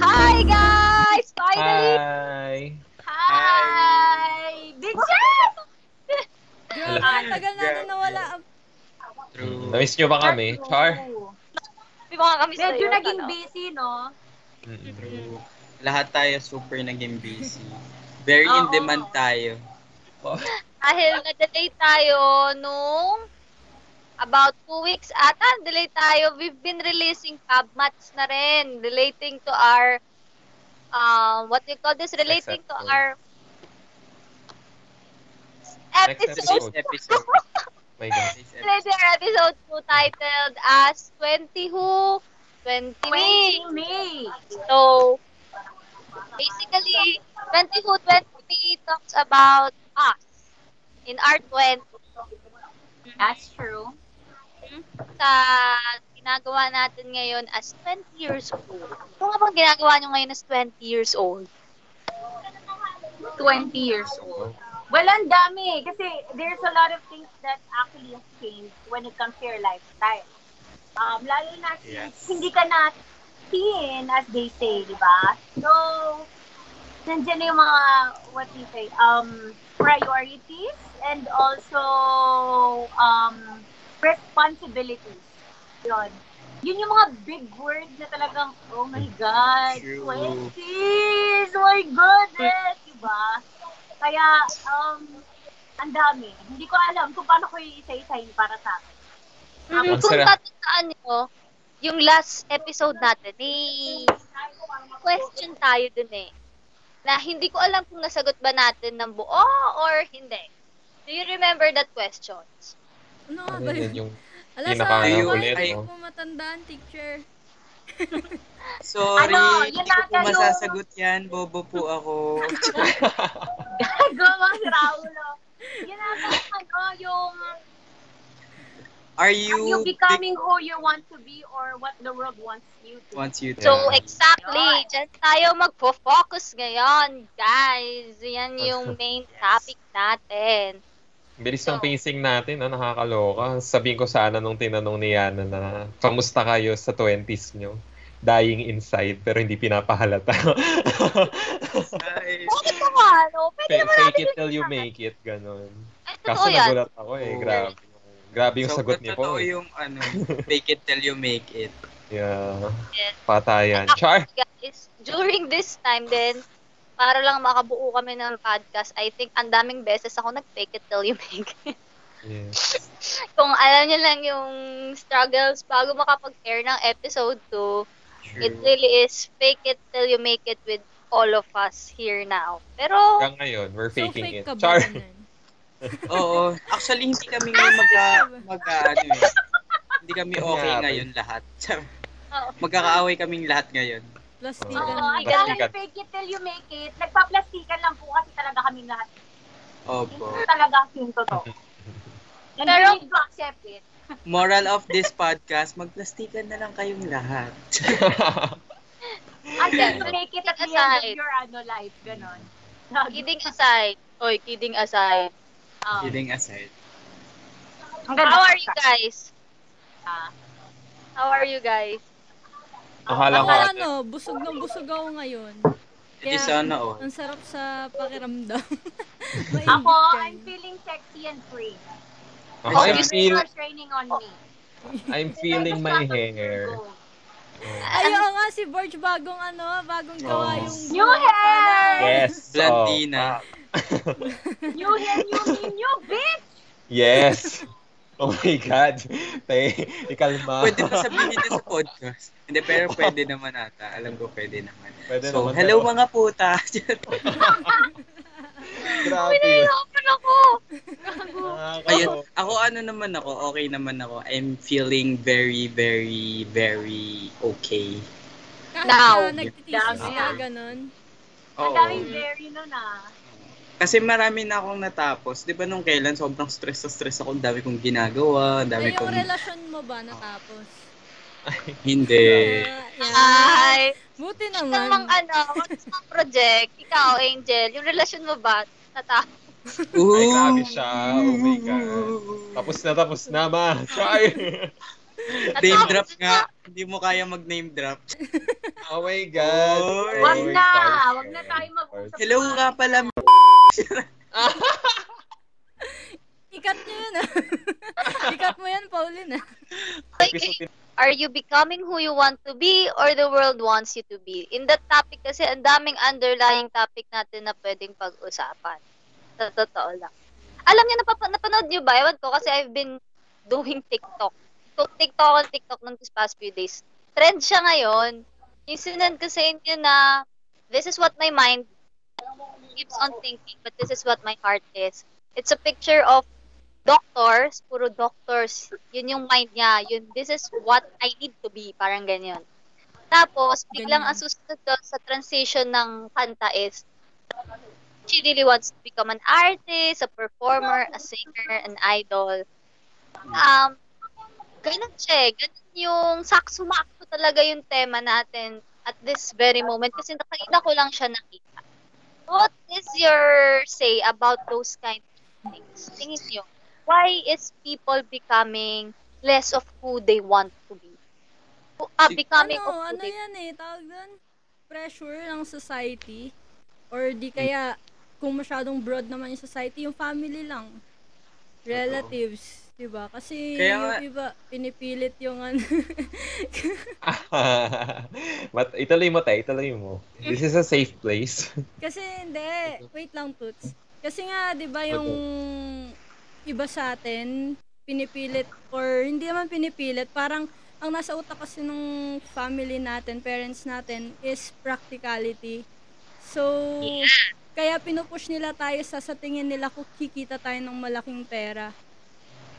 Hi guys! Finally! Hi! Hi! Big Chef! Grabe, ang tagal natin nawala. True. Namiss nyo ba kami? Char? May mga kami sa'yo. Medyo naging busy, no? True. Lahat tayo super naging busy. Very in demand tayo. Dahil na-delay tayo nung about two weeks ata, delay tayo. We've been releasing pub mats na rin relating to our um, what do you call this? Relating to episode. our Next episode. episode. episode. My God. To episode 2 titled as 20 Who, 20 Me. 20 May. So, basically, 20 Who 20 Me talks about us in our 20 That's true. Sa ginagawa natin ngayon as 20 years old. Ano nga bang ginagawa nyo ngayon as 20 years old? 20 years old. Well, ang dami. Kasi there's a lot of things that actually have changed when it comes to your lifestyle. Um, lalo na Yes. hindi ka na teen, as they say, di ba? So, nandiyan na yung mga, what do you say, um, priorities and also um, responsibilities. Yun. Yun yung mga big words na talagang, oh my God, True. 20s! Oh my goodness! Diba? Kaya, um, ang dami. Hindi ko alam kung paano ko yung isa-isahin para sa akin. Mm, kung sarap. tatandaan nyo, yung last episode natin, eh, question tayo dun eh. Na hindi ko alam kung nasagot ba natin ng buo or hindi. Do you remember that questions? Ano nga Ano ba yun yun? yung Ala, pinaka- sa Ayun, ulit, ay- ko matandaan, teacher. Sorry, Ano, yun hindi ko po nata yung- masasagot yan. Bobo po ako. Gawa si Raulo. Yun ata yung ano, yung Are are you, you becoming who you want to be or what the world wants you to be? wants you to? So, Yeah. exactly. Diyan tayo magpo-focus ngayon, guys. Yan yung main topic natin. Bilis ng pacing natin, no? nakakaloka. Sabihin ko sana nung tinanong ni Yana na, kamusta kayo sa 20s nyo? Dying inside, pero hindi pinapahalata. Bakit naman? No? Pwede naman Fake it till you make it, ganun. Ay, Kaso yan. nagulat ako eh, grabe. Grabe yung so, sagot ni Paul. yung ano, fake it till you make it. Yeah. Yes. Patayan. Char! Guys, during this time din, para lang makabuo kami ng podcast, I think ang daming beses ako nag-fake it till you make it. Yes. Kung alam niyo lang yung struggles bago makapag-air ng episode 2, True. it really is fake it till you make it with all of us here now. Pero, Hanggang ngayon, we're So, faking fake it. ka? Char! Oo. Actually, hindi kami ngayon magka, magka, ano eh. Hindi kami okay ngayon lahat. Oo. Magkakaaway kaming lahat ngayon. Plastikan. Oo, Oh, ay Plastikan. fake it till you make it. Nagpa-plastikan lang po kasi talaga kami lahat. Opo. Hindi talaga yung totoo. And Pero- we need to accept it. Moral of this podcast, magplastikan na lang kayong lahat. Until you make it at the end Aside. of your ano, life. Ganon. kidding aside, oy, kidding aside, Um, Kidding aside. ang how are you guys? Ah. How are you guys? Akala ko Ako ate. ano, busog na busog ako ngayon. Hindi Kaya- sana oh. Ang sarap sa pakiramdam. Ako, I'm feeling sexy and free. Oh, I'm, feel, You're training on me. I'm feeling my hair. Ay, oo nga, si Borge bagong ano, bagong gawa Oh. yung... New hair! Yes! Blandina. New hair, new me, new bitch! Yes! Oh my God. Tay, ikalma. Pwede ba sabihin dito sa podcast? Hindi, pero pwede naman ata. Alam ko pwede naman. Pwede so, naman, hello pero- mga puta. Grabe. Pinahirapan ako! Ayun, ako ano naman ako, okay naman ako. I'm feeling very, very, very okay. Kahit Now. na nagtitisis Now. ka, ganun. Ang daming very nun ah. Kasi marami na akong natapos. Di ba nung kailan, sobrang stress na stress ako. Ang dami kong ginagawa. Ang dami Ay, yung kong... relasyon mo ba natapos? Hindi. Ah, yan. Ay, Buti naman. ano, isang project, ikaw, Angel, yung relasyon mo ba, nata Ooh. Ay, grabe siya. Oh my God. Tapos na, tapos na, ma. Char! Name drop nga. Hindi mo kaya mag-name drop. Oh my God. Wag na! Wag na tayo mag-usap. Hello nga pala. Ikat niyo yun ah. Ikat mo yan, Pauline ah. Episode Are you becoming who you want to be or the world wants you to be? In that topic kasi, ang daming underlying topic natin na pwedeng pag-usapan. Sa totoo lang. Alam niyo, napap- napanood niyo ba? Ewan ko kasi I've been doing TikTok. So, TikTok on TikTok nung this past few days. Trend siya ngayon. Yung sinend ko sa inyo na this is what my mind keeps on thinking, but this is what my heart is. It's a picture of doctors, puro doctors. Yun yung mind niya. Yun, this is what I need to be. Parang ganyan. Tapos, biglang ang susunod sa transition ng kanta is, she really wants to become an artist, a performer, a singer, an idol. Um, ganun siya eh. Ganun yung saksumakto talaga yung tema natin at this very moment kasi nakita ko lang siya nakita. What is your say about those kind of things? Tingin niyo, why is people becoming less of who they want to be? Si- becoming ano, of who ano they yan eh, tawag doon? Pressure ng society. Or di kaya, kung masyadong broad naman yung society, yung family lang. Relatives. Diba? Kasi Kaya yung nga- iba, pinipilit yung ano. But ituloy mo tayo, ituloy mo. This is a safe place. Kasi hindi. Wait lang, Toots. Kasi nga, di ba yung iba sa atin, pinipilit, or hindi naman pinipilit, parang ang nasa utak kasi ng family natin, parents natin, is practicality. So, kaya pinupush nila tayo sa sa tingin nila kung kikita tayo ng malaking pera.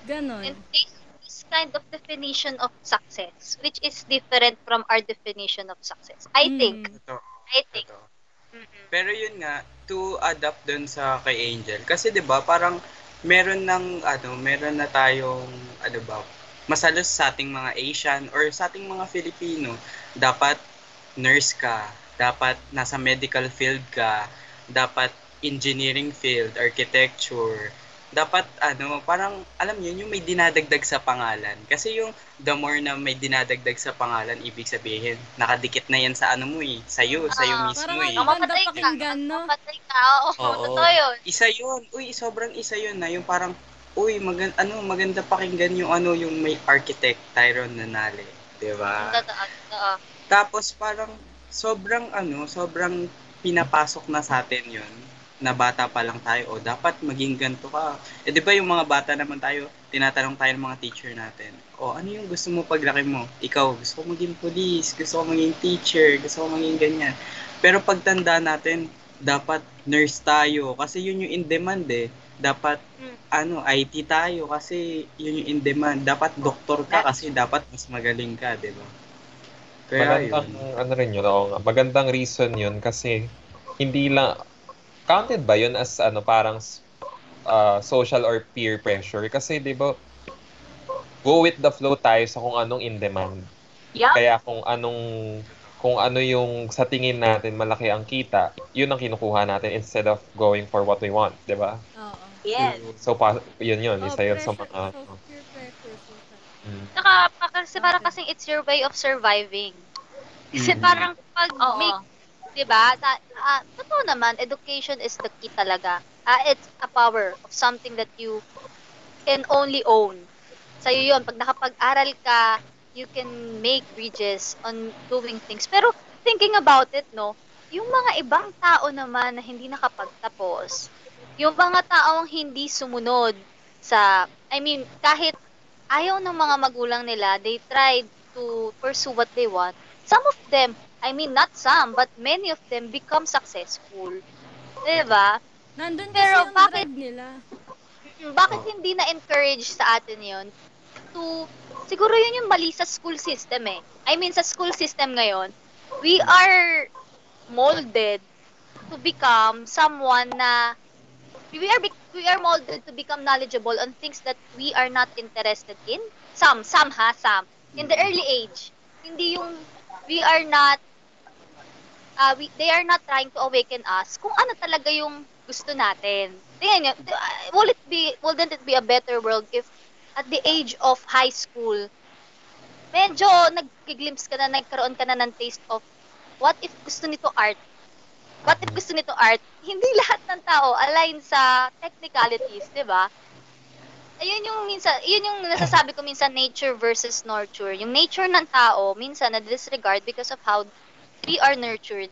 Ganon. And this, this kind of definition of success, which is different from our definition of success. I Mm. think. Ito, I think. ito. Pero yun nga, to adapt dun sa kay Angel. Kasi 'di ba parang meron ng ano, meron na tayong ano ba, masalos sa ating mga Asian or sa ating mga Filipino, dapat nurse ka, dapat nasa medical field ka, dapat engineering field, architecture, dapat ano, parang alam niyo yung may dinadagdag sa pangalan. Kasi yung the more na may dinadagdag sa pangalan, ibig sabihin, nakadikit na yan sa ano mo eh, sa'yo, sa'yo Ah, mismo Parang eh. ang ganda Mamatay ka. pakinggan, no? Mamatay ka. Oo, Oo. totoo yun. Isa yun. Uy, sobrang isa yun na yung parang uy, magan ano maganda pakinggan yung ano yung may architect Tyron Nanale, 'di ba? Totoo, totoo. Tapos parang sobrang ano, sobrang pinapasok na sa atin 'yun na bata pa lang tayo o dapat maging ganto ka. Eh 'di ba yung mga bata naman tayo, tinatanong tayo ng mga teacher natin. O ano yung gusto mo paglaki mo? Ikaw, gusto ko maging police, gusto ko maging teacher, gusto ko maging ganyan. Pero pagtanda natin, dapat nurse tayo kasi yun yung in demand eh. Dapat Mm. ano, IT tayo kasi yun yung in demand. Dapat doktor ka kasi dapat mas magaling ka, 'di ba? Kaya magandang, yun. ano rin yun, nga. Magandang reason yun kasi hindi lang, counted ba yun as ano parang uh, social or peer pressure? Kasi di ba, go with the flow tayo sa kung anong in demand. Yeah. Kaya kung anong kung ano yung sa tingin natin malaki ang kita, yun ang kinukuha natin instead of going for what we want, di ba? Oo. Yes. So, pa, yun yun, Oh, isa yun sa mga... siya. Mm. Saka, kasi parang kasing it's your way of surviving. Kasi Mhm. parang pag Oo. may, di ba, ta- ah, totoo naman, education is the key talaga. Ah, it's a power of something that you can only own. Sa'yo yun, pag nakapag-aral ka, you can make bridges on doing things. Pero thinking about it, no, yung mga ibang tao naman na hindi nakapagtapos, yung mga taong hindi sumunod sa, I mean, kahit ayaw ng mga magulang nila, they tried to pursue what they want. Some of them, I mean, not some, but many of them become successful. Diba? Nandun kasi Pero yung bakit- nila. Mm, Bakit hindi na-encourage sa atin yon to, siguro yun yung mali sa school system eh. I mean, sa school system ngayon, we are molded to become someone na we are bec- we are molded to become knowledgeable on things that we are not interested in. Some, some ha, some. In the early age, hindi yung we are not uh, we, they are not trying to awaken us kung ano talaga yung gusto natin. Tingnan nyo, uh, will it be, wouldn't it be a better world if at the age of high school, medyo nag-glimpse ka na, nagkaroon ka na ng taste of what if gusto nito art? What if gusto nito art? Hindi lahat ng tao align sa technicalities, di ba? Ayun yung minsan, yun yung nasasabi ko minsan nature versus nurture. Yung nature ng tao, minsan na disregard because of how we are nurtured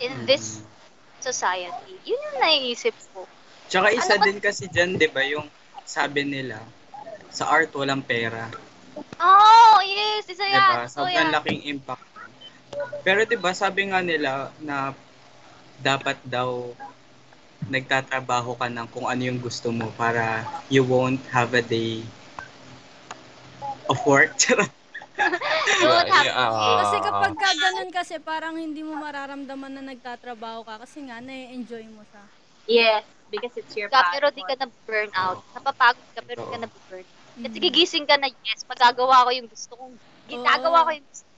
in this society. Yun yung naiisip ko. Tsaka isa Ano ba- din kasi dyan, di ba, yung sabi nila, sa art walang pera. Oh, yes, isa yan. ba? So, Sobrang yan. laking impact. Pero di ba, sabi nga nila na dapat daw nagtatrabaho ka ng kung ano yung gusto mo para you won't have a day of work. Charot. Won't have Yeah, to ah. pay. Kasi kapag ka ganun kasi parang hindi mo mararamdaman na nagtatrabaho ka kasi nga na-enjoy mo siya. Yes, because it's your ka, pero di ka passion. na burn out. Napapagod ka, pero di ka na burn. Kasi Mm. gigising ka na, yes, magagawa ko yung gusto kong, ginagawa ko yung gusto.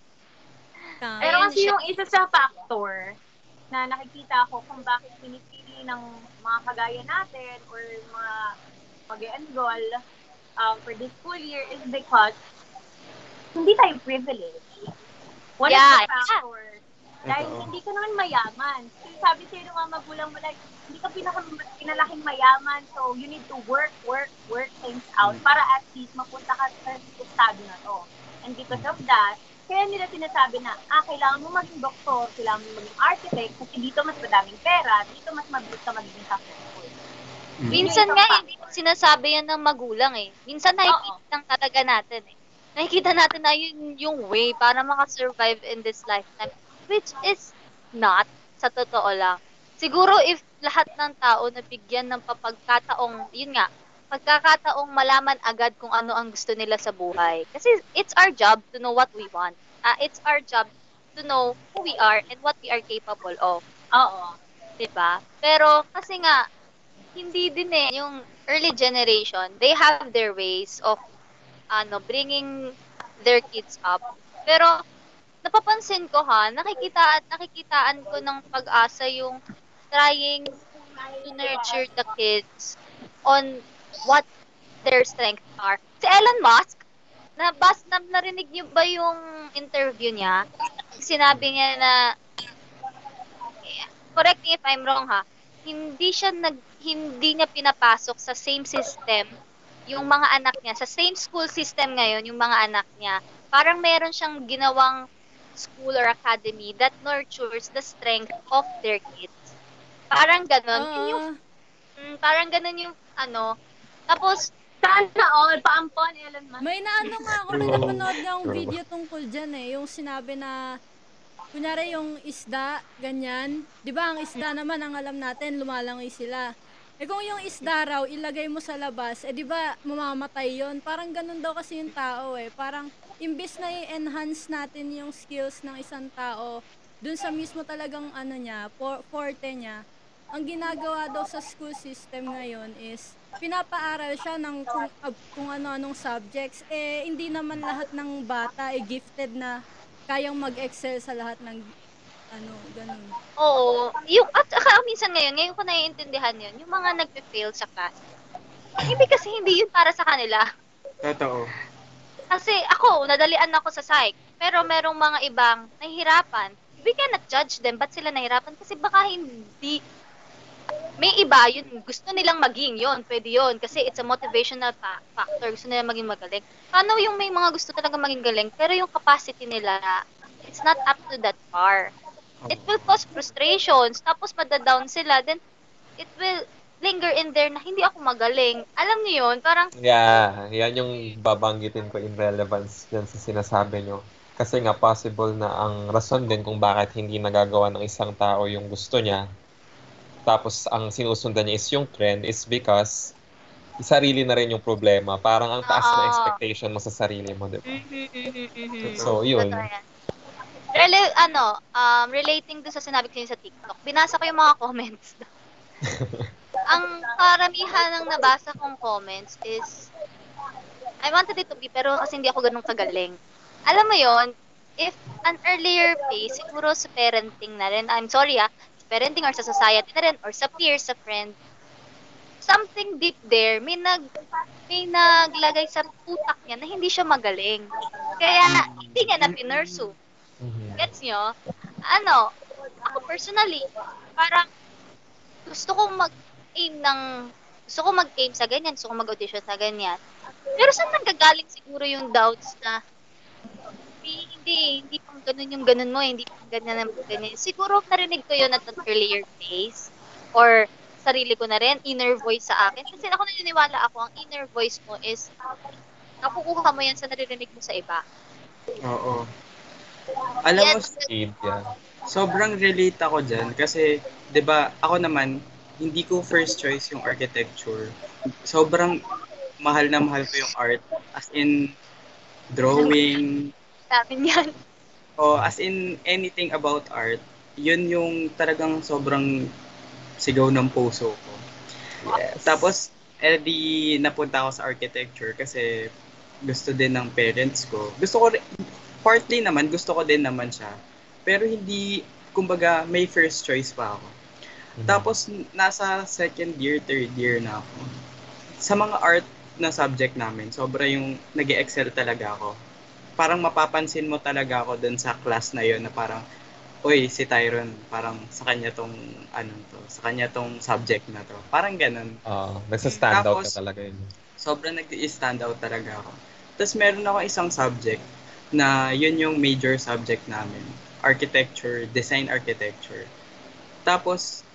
Pero kasi yung isa sa factor na nakikita ko kung bakit pinipili ng mga kagaya natin or mga mag-enroll um, for this school year is because hindi tayo privileged. One Yeah, of the yeah. factors. Dahil Totoo. hindi ka naman mayaman. Kasi sabi sa'yo ng mga magulang mo, like, hindi ka pinaka, pinalaking mayaman, so you need to work, work, work things out para at least mapunta ka sa estado na to. And because of that, kaya nila sinasabi na, ah, kailangan mo maging doktor, kailangan mo maging architect, kasi dito mas madaming pera, dito mas mabilis ka magiging successful. Mm. Minsan nga, hindi sinasabi yan ng magulang eh. Minsan nakikita lang talaga natin eh. Nakikita natin na yun yung way para makasurvive in this lifetime. Which is not, sa totoo lang. Siguro if lahat ng tao nabigyan ng papagkataong, yun nga, pagkakataong malaman agad kung ano ang gusto nila sa buhay. Kasi it's our job to know what we want. Ah, it's our job to know who we are and what we are capable of. Oo. 'di ba? Pero kasi nga hindi din eh yung early generation, they have their ways of ano bringing their kids up. Pero napapansin ko ha, nakikita at nakikitaan ko ng pag-asa yung trying to nurture the kids on what their strengths are. Si Elon Musk, na bas na narinig niyo ba yung interview niya? Sinabi niya na correct me if I'm wrong ha, hindi siya nag hindi niya pinapasok sa same system yung mga anak niya, sa same school system ngayon yung mga anak niya. Parang meron siyang ginawang school or academy that nurtures the strength of their kids. Parang ganon. Yun yung, Ah, mm, parang ganon yung ano. Tapos, Sana all, paampon, Elon Musk. may naano nga ako, may napanood nga akong video tungkol dyan eh. Yung sinabi na, kunyari yung isda, ganyan. Di ba ang isda naman, ang alam natin, lumalangoy sila. Eh kung yung isda raw, ilagay mo sa labas, eh di ba mamamatay yon Parang ganun daw kasi yung tao eh. Parang imbis na i-enhance natin yung skills ng isang tao, dun sa mismo talagang ano niya, for, forte niya, ang ginagawa daw sa school system ngayon is pinapaaral siya ng kung, ab- kung ano-anong subjects. Eh, hindi naman lahat ng bata eh, gifted na kayang mag-excel sa lahat ng ano, ganun. oo, yung, at saka minsan ngayon, ngayon ko naiintindihan yun, yung mga nagpe-fail sa class. Hindi kasi hindi yun para sa kanila. Totoo. Kasi ako, nadalian ako sa psych. Pero merong mga ibang nahihirapan. We cannot judge them. Ba't sila nahihirapan? Kasi baka hindi... May iba, yun, gusto nilang maging yun. Pwede yun. Kasi it's a motivational fa- factor. Gusto nila maging magaling. Paano yung may mga gusto talaga maging galing, pero yung capacity nila, it's not up to that par. It will cause frustrations. Tapos madadown sila. Then, it will linger in there na hindi ako magaling. Alam niyo yun? Parang, Yeah, yan yung babanggitin ko in relevance dyan sa sinasabi nyo. Kasi nga possible na ang rason din kung bakit hindi nagagawa ng isang tao yung gusto niya. Tapos ang sinusundan niya is yung trend is because sarili na rin yung problema. Parang ang taas na Oo. expectation mo sa sarili mo, di ba? Mhm, mhm, mhm. So, yun. Rel- ano, um, relating do sa sinabi ko sa TikTok, binasa ko yung mga comments. Ang karamihan ng nabasa kong comments is, I wanted it to be, pero kasi hindi ako ganun kagaling. Alam mo yon if an earlier phase, siguro sa parenting na rin, I'm sorry ah, sa parenting or sa society na rin, or sa peers, sa friend, something deep there, may nag may naglagay sa utak niya na hindi siya magaling. Kaya, hindi niya na pinursu. Mhm. Gets nyo? Ano, ako personally, parang gusto kong mag-aim ng, gusto kong mag-aim sa ganyan, gusto kong mag-audition sa ganyan. Pero saan nanggagaling siguro yung doubts na, hindi, hindi, hindi pang ganun yung ganun mo, hindi pang ganyan ang ganyan. Siguro narinig ko yun at an earlier phase, or sarili ko na rin, inner voice sa akin. Kasi ako naniniwala ako, ang inner voice mo is, nakukuha mo yan sa naririnig mo sa iba. Oo. Alam mo, Yes, Aid yan. sobrang relate ako dyan kasi, di ba, ako naman, hindi ko first choice yung architecture. Sobrang mahal na mahal ko yung art. As in, drawing, namin yan. o as in anything about art, yun yung talagang sobrang sigaw ng puso ko. Yes. Tapos, eh di napunta ako sa architecture kasi gusto din ng parents ko. Gusto ko, rin- partly naman, gusto ko din naman siya. Pero hindi, kumbaga, may first choice pa ako. Mhm. Tapos, nasa second year, third year na ako. Sa mga art na subject namin, sobra yung nag excel talaga ako. Parang mapapansin mo talaga ako dun sa class na yon na parang, Uy, si Tyron, parang sa kanya tong, ano to, sa kanya tong subject na to. Parang ganun. Oo, nagsa-stand out ka talaga yun. sobrang nag-stand out talaga ako. Tapos meron ako isang subject na yun yung major subject namin. Architecture, design architecture. Tapos,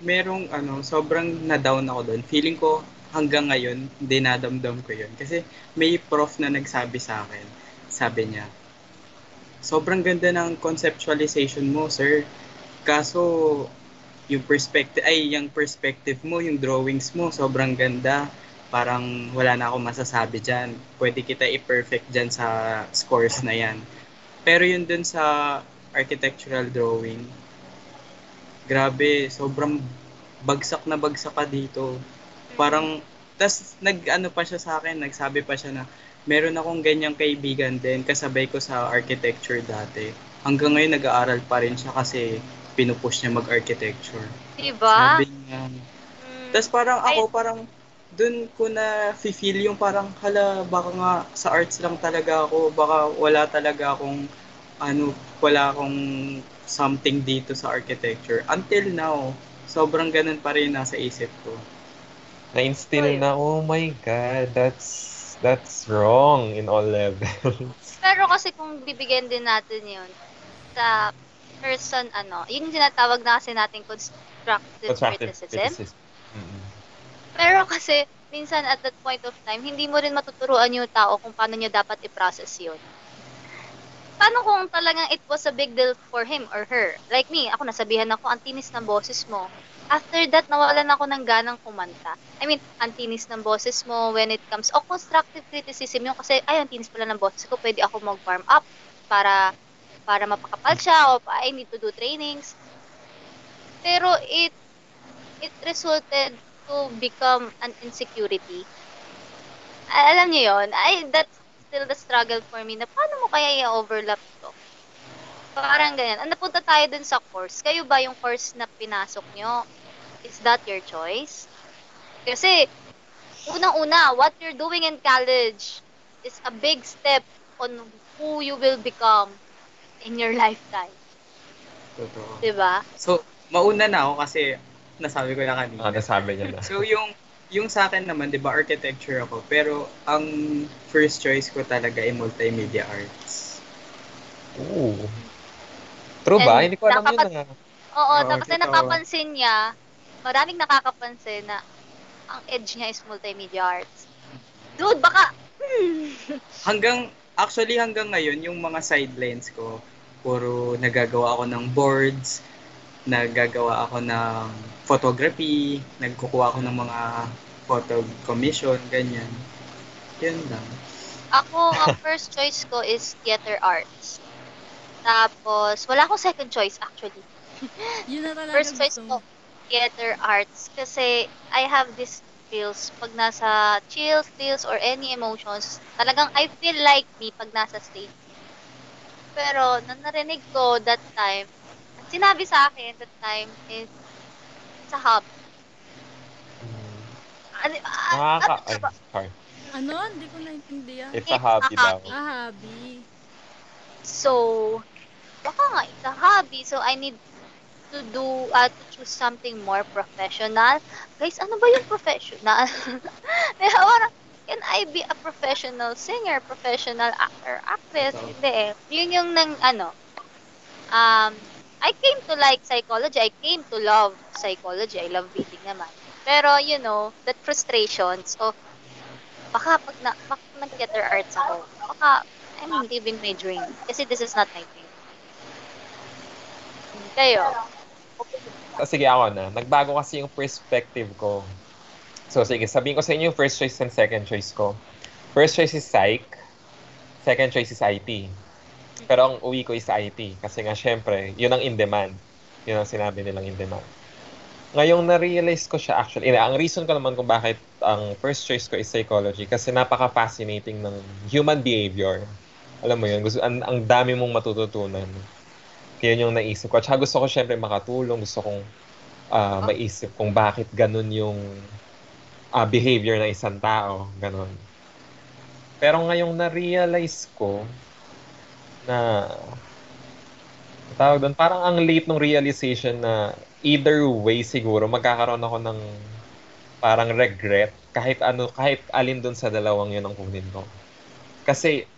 merong ano, sobrang na-down ako doon. Feeling ko hanggang ngayon, dinadamdam ko yun. Kasi may prof na nagsabi sa akin, sabi niya, sobrang ganda ng conceptualization mo, sir. Kaso, yung perspective, ay, yung perspective mo, yung drawings mo, sobrang ganda parang wala na akong masasabi dyan. Pwede kita i-perfect dyan sa scores na yan. Pero yun dun sa architectural drawing, grabe, sobrang bagsak na bagsak ka dito. Parang, tas nag-ano pa siya sa akin, nagsabi pa siya na, meron akong ganyang kaibigan din, kasabay ko sa architecture dati. Hanggang ngayon nag-aaral pa rin siya kasi pinupush niya mag-architecture. Diba? Sabi niya, Mm. tapos parang ako, parang dun ko na feel yung parang, hala, baka nga sa arts lang talaga ako, baka wala talaga akong, ano, wala akong something dito sa architecture. Until now, sobrang ganun pa rin nasa isip ko. Na-instill na, oh my God, that's that's wrong in all levels. Pero kasi kung bibigyan din natin yun sa person, ano, yun yung tinatawag na kasi natin constructive, Constructive criticism. criticism. Pero kasi, minsan at that point of time, hindi mo rin matuturuan yung tao kung paano niya dapat i-process yun. Paano kung talagang it was a big deal for him or her? Like me, ako nasabihan ako, ang tinis ng boses mo. After that, nawalan ako ng ganang kumanta. I mean, ang tinis ng boses mo when it comes, o constructive criticism yung kasi, ay, ang tinis pala ng boses ko, pwede ako mag-warm up para para mapakapal siya o I need to do trainings. Pero it it resulted to become an insecurity. Alam niyo yon ay, that's still the struggle for me na paano mo kaya i-overlap to? Parang ganyan. Ang napunta tayo dun sa course. Kayo ba yung course na pinasok nyo? Is that your choice? Kasi, unang-una, what you're doing in college is a big step on who you will become in your lifetime. Totoo. Diba? So, mauna na ako kasi nasabi ko na kanina. Ah, nasabi niya na. So yung yung sa akin naman, 'di ba, architecture ako, pero ang first choice ko talaga ay multimedia arts. Ooh. True ba? And Hindi ko alam nakapat- yun ah. Oo, Oo, tapos na napapansin niya, maraming nakakapansin na ang edge niya is multimedia arts. Dude, baka... Hanggang actually hanggang ngayon yung mga sidelines ko, puro nagagawa ako ng boards, nagagawa ako ng photography, nagkukuha ako ng mga photo commission, ganyan. Yun lang. Ako, ang first choice ko is theater arts. Tapos, wala akong second choice actually. Yun na talaga First choice ko, theater arts. Kasi, I have this feels pag nasa chills, feels, or any emotions, talagang I feel like me pag nasa stage. Pero, nung narinig ko that time, sinabi sa akin that time is, sa hub. Mm. Ano, ah, Nakaka... ano Ay, ba? sorry. Ano? Hindi ko naintindihan. It's a hobby a daw. hobby. Ah, hobby. So, baka nga, it's a hobby. So, I need to do, uh, to choose something more professional. Guys, ano ba yung professional? Parang, can I be a professional singer, professional actor, actress? Hindi eh. Yun yung nang, ano, um, I came to like psychology. I came to love psychology. I love reading naman. Pero, you know, the frustrations So, baka pag, na, baka nag-theater arts ako, baka I'm living my dream. Kasi this is not my dream. Kayo. Ah, Sige, ako na. Nagbago kasi yung perspective ko. So, sige, sabihin ko sa inyo yung first choice and second choice ko. First choice is psych. Second choice is IT. Pero ang uwi ko is IT. Kasi nga, syempre, yun ang in-demand. Yun ang sinabi nilang in-demand. Ngayong na-realize ko siya actually, eh, ang reason ko naman kung bakit ang first choice ko is psychology kasi napaka-fascinating ng human behavior. Alam mo yun, gusto, ang, ang dami mong matututunan. Yun yung naisip ko. At gusto ko syempre makatulong, gusto kong ah, maisip kung bakit ganun yung ah, behavior ng isang tao. Ganun. Pero ngayong na-realize ko na tawag doon, parang ang late ng realization na either way siguro magkakaroon ako ng parang regret kahit ano, kahit alin doon sa dalawang yun ang kunin ko. Kasi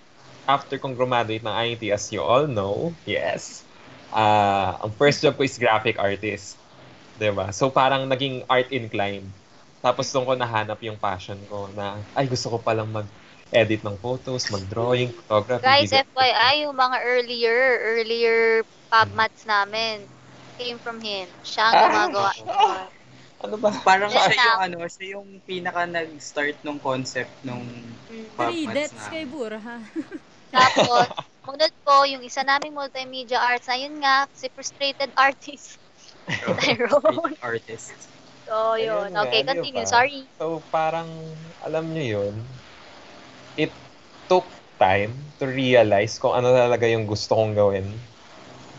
after kong graduate ng IT, as you all know, yes, ah ang first job ko is graphic artist. 'Di ba? So parang naging art inclined. Tapos doon ko nahanap yung passion ko na, ay gusto ko palang mag-edit ng photos, mag-drawing, photography. Guys, video- FYI, yung mga earlier, earlier pub mats namin came from him. Siya ang Ah. gumagawa. Ano ba? Parang siya yung ano, siya yung pinaka nag-start nung concept nung Mm. Three mats deaths na. kay Burha. Tapos, munod ko, yung isa naming multimedia arts, ayun nga, si frustrated artist. Tyrone. artist. So, yun. Ayun Okay, continue. Sorry. So parang, alam nyo yun, it took time to realize kung ano talaga yung gusto kong gawin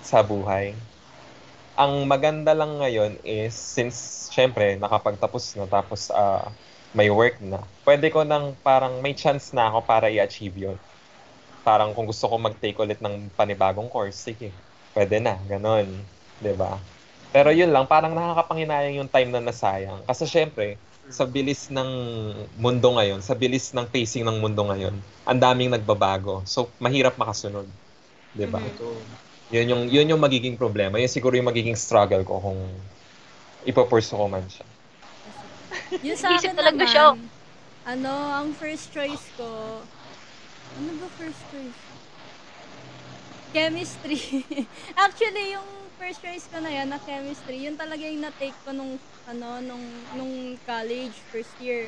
sa buhay. Ang maganda lang ngayon is, since syempre nakapagtapos na tapos ah, may work na, pwede ko nang parang may chance na ako para i-achieve yun. Parang kung gusto ko mag-take ulit ng panibagong course, sige, pwede na, ganon. ba? Pero yun lang, parang nakakapanghinayang yung time na nasayang. Kasi syempre, sa bilis ng mundo ngayon, sa bilis ng pacing ng mundo ngayon, ang daming nagbabago. So, mahirap makasunod. 'Di ba? Mhm. Ito. Yun yung yun yung magiging problema. Yun siguro yung magiging struggle ko kung ipopurso ko man siya. Yung sa akin talaga naman, siya. ano, ang first choice ko, ano ba first choice? Chemistry. Actually, yung first choice ko na yan, na chemistry, yun talaga yung na-take ko nung, ano, nung, nung college, first year.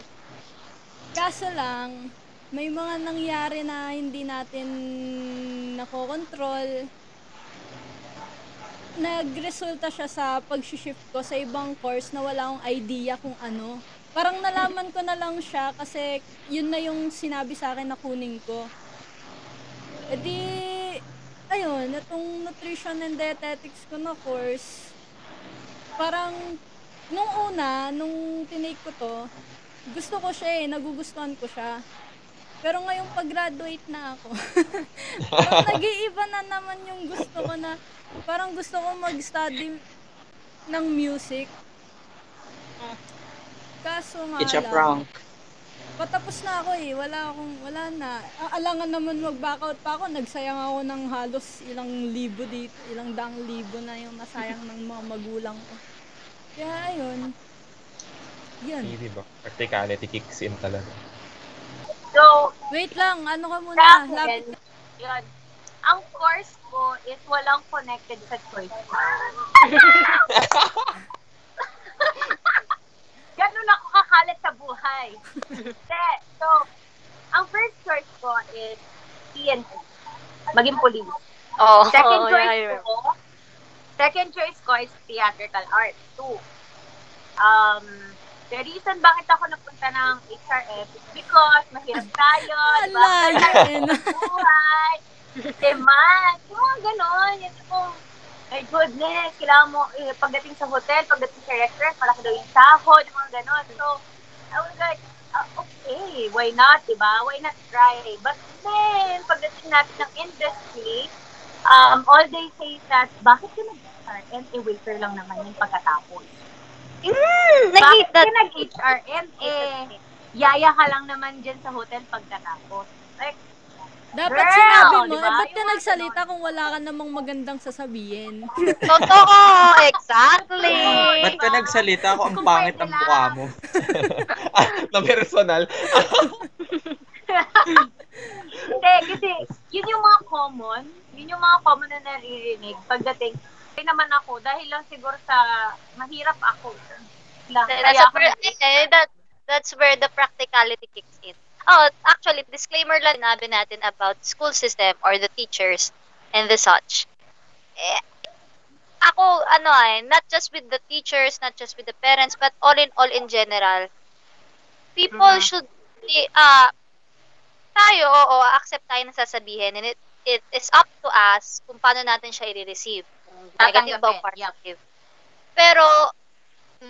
Kaso lang, may mga nangyari na hindi natin nakokontrol. Nagresulta siya sa pag-shift ko sa ibang course na wala akong idea kung ano. Parang nalaman ko na lang siya kasi yun na yung sinabi sa akin na kunin ko. E di, ayun, itong nutrition and dietetics ko na course, parang nung una, nung tinake ko to, gusto ko siya eh, nagugustuhan ko siya. Pero ngayong pag-graduate na ako, nag-iiba na naman yung gusto ko na, parang gusto ko mag-study ng music. Kaso nga It's a prank. patapos na ako eh. Wala akong, wala na. Alangan naman mag-back out pa ako. Nagsayang ako ng halos ilang libo dito. Ilang daang libo na yung nasayang ng mga magulang ko. Kaya ayun. Yun. Hindi ba? Practicality kicks in talaga. So, Wait lang, ano ka muna? akin, Lapit yun. Ang course ko is walang connected sa choice ko. Ganun ako kakalat sa buhay. Hindi. So, ang first choice ko is PNP. Maging police. Oh, Second oh, choice yeah, ko, second choice ko is theatrical arts. Two. Um, the reason bakit ako napunta ng HRF is because mahirap tayo, di ba? Buhay, demand, yung mga ganon. Yung tipong, my goodness, kailangan mo, eh, pagdating sa hotel, pagdating sa restaurant, malaki daw yung sahod, yung mga ganon. So, I was like, uh, okay, okay, why not, di ba? Why not try? But then, pagdating natin ng industry, um, all they say is that, bakit ka nag-HRM? Eh, waiter lang naman yung pagkatapos. Mm, Bakit ka nag-HRM? Eh, yaya ka lang naman dyan sa hotel pagkatapos. Like, Dapat Girl, sinabi mo, di eh, ba? ba't ka Yung nagsalita kung wala ka namang magandang sasabihin? Totoo, exactly. Ba't ka nagsalita ako ang pangit ng mukha mo? na personal. Hindi, kasi yun yung mga common, yun yung mga common na naririnig pagdating. Kaya naman ako, dahil lang siguro sa mahirap ako. Lang, That's, kaya a, ako eh, that, that's where the practicality kicks in. Oh, actually, disclaimer lang nabi natin about school system or the teachers and the such. Eh, ako, ano eh, not just with the teachers, not just with the parents, but all in all in general, people Mhm. should be, ah, tayo, oo, accept tayo ng sasabihin and it, it is up to us kung paano natin siya i-receive. Kung negative ba o positive. Pero,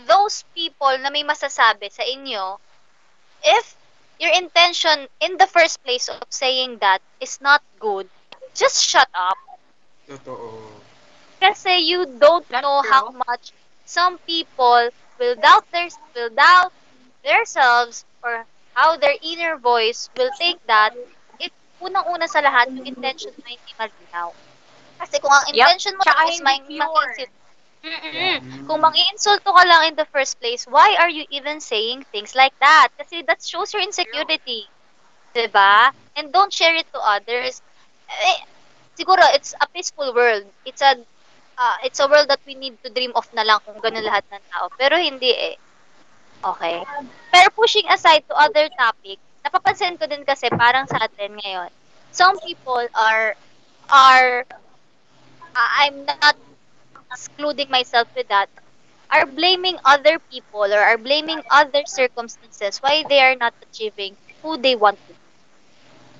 those people na may masasabi sa inyo, if your intention in the first place of saying that is not good, just shut up. Totoo. Kasi you don't That's know true. how much some people will doubt their will doubt themselves or how their inner voice will take that if unang-una sa lahat yung intention mo hindi malinaw. Kasi kung ang Yep. intention mo Tsaka lang is hindi mang pure. manginsulto, Mm-mm. kung mangiinsulto ka lang in the first place, why are you even saying things like that? Kasi that shows your insecurity. 'Di ba? And don't share it to others. Eh, siguro it's a peaceful world. It's a ah, it's a world that we need to dream of na lang kung ganun lahat ng tao. Pero hindi eh. Okay. Pero pushing aside to other topic, napapansin ko din kasi parang sa atin ngayon, some people are are ah, I'm not excluding myself with that are blaming other people or are blaming other circumstances why they are not achieving who they want to be.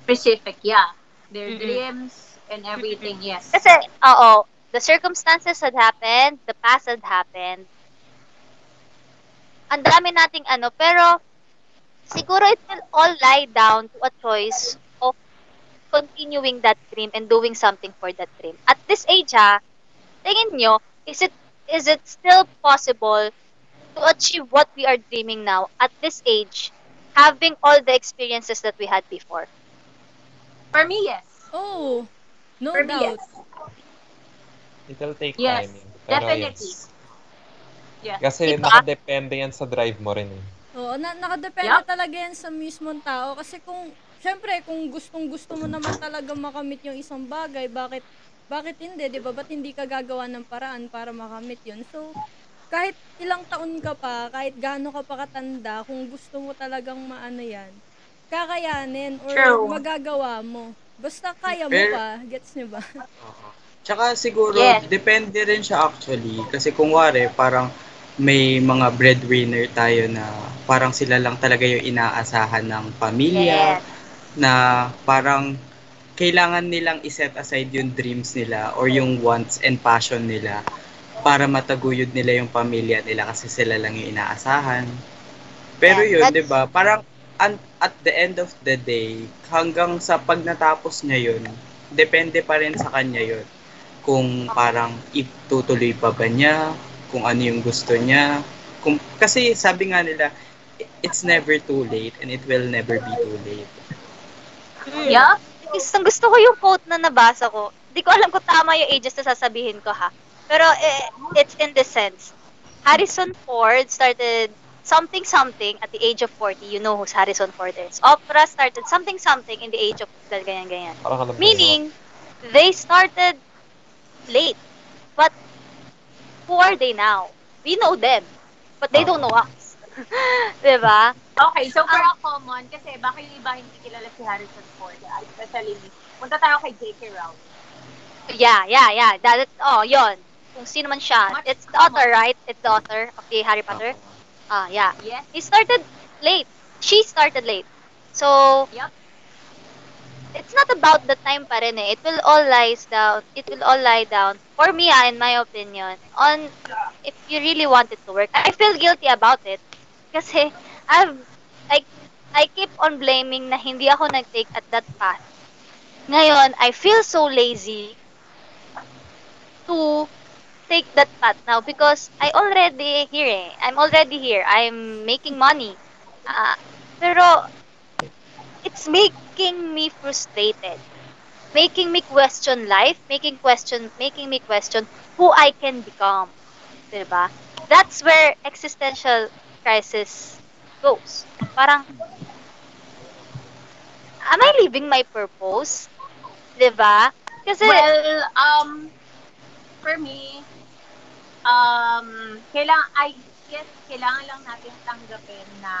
specific, yeah. Their Mm-mm. dreams and everything, yes. Kasi, oo, the circumstances had happened, the past had happened. Ang dami nating ano, pero siguro it will all lie down to a choice of continuing that dream and doing something for that dream. At this age, ha, tingin nyo, is it is it still possible to achieve what we are dreaming now at this age, having all the experiences that we had before? For me, yes. Oh, no For me, doubt. yes. It will take Yes, timing. Pero definitely. yes. Yeah. Kasi Diba? nakadepende yan sa drive mo rin eh. Oo, na, nakadepende Yup. talaga yan sa mismong tao. Kasi kung, syempre, kung gustong gusto mo naman talaga makamit yung isang bagay, bakit, bakit hindi, di ba? Ba't hindi ka gagawa ng paraan para makamit yun? So, kahit ilang taon ka pa, kahit gaano ka pa katanda, kung gusto mo talagang maano yan, kakayanin or True. magagawa mo. Basta kaya mo pa, gets niyo ba? Oo. Tsaka siguro, Yes. depende rin siya actually. Kasi kung wari, parang may mga breadwinner tayo na parang sila lang talaga yung inaasahan ng pamilya. Yes. Na parang kailangan nilang iset aside yung dreams nila or yung wants and passion nila para mataguyod nila yung pamilya nila kasi sila lang yung inaasahan. Pero Yeah, yun, 'di ba? Parang an- at the end of the day, hanggang sa pag natapos niya yun, depende pa rin sa kanya yun. Kung parang itutuloy pa ba niya, kung ano yung gusto niya. Kung, kasi sabi nga nila, it's never too late and it will never be too late. Yup. Gusto, gusto ko yung quote na nabasa ko. Hindi ko alam kung tama yung ages na sasabihin ko ha. Pero eh, it's in this sense. Harrison Ford started something something at the age of 40. You know who Harrison Ford is. Oprah started something something in the age of ganyan ganyan. Meaning, they started late. But who are they now? We know them. But they don't know us. diba? Okay, so for Ah. a common, kasi baka yung iba hindi kilala si Harrison Ford, ah, especially. Punta tayo kay J.K. Rowling. Yeah, yeah, yeah. That, oh, yon. Kung sino man siya. Much It's the author, right? It's the author of the Harry Potter. Ah, yeah. Yes. He started late. She started late. So, Yup. It's not about the time pa rin eh. It will all lies down. It will all lie down. For me, ah, in my opinion, on if you really want it to work. I feel guilty about it. Kasi, I've, like, I keep on blaming na hindi ako nag-take at that path. Ngayon, I feel so lazy to take that path now because I already here eh. I'm already here. I'm making money. Ah, pero it's making me frustrated. Making me question life, making question making me question who I can become. 'Di ba? That's where existential crisis goes. Parang Am I living my purpose? 'Di ba? Kasi Well, um, for me, um, kailangan, I guess, kailangan lang natin tanggapin na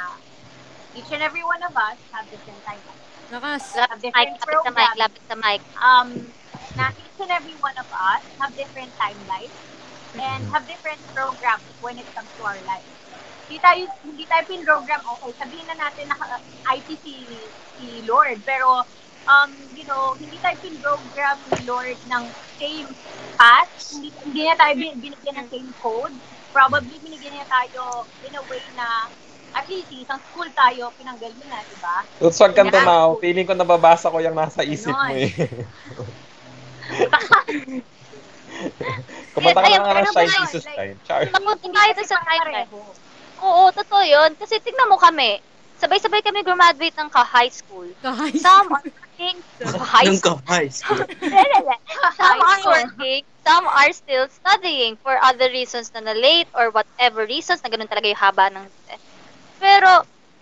each and every one of us have different timelines. Lakas. lapit sa mic, lapit sa mic, lapit sa mic. Um, na each and every one of us have different timelines and have different programs when it comes to our life. Hindi tayo, hindi tayo pin-program, okay, sabihin na natin na uh, IT si, si Lord, pero um, you know, hindi tayo pin-program ni Lord ng same path, hindi, hindi niya tayo bin- binigyan ng same code. Probably binigyan niya tayo in a way na at least isang school tayo pinanggalingan, di ba? Tuts, wag kang tumaw. Feeling ko nababasa ko yung nasa isip mo eh. Kumanta ka na nga ng pero Shine Jesus Shine. Char. Napunta tayo sa timeline. Oo, totoo yun. Kasi tignan mo kami. Sabay-sabay kami graduate ng ka-high school. Kahit. Some are working ka-high Nung school. ka-high school. some are High school. working. Some are still studying for other reasons na na-late or whatever reasons na ganun talaga yung haba ng... Pero,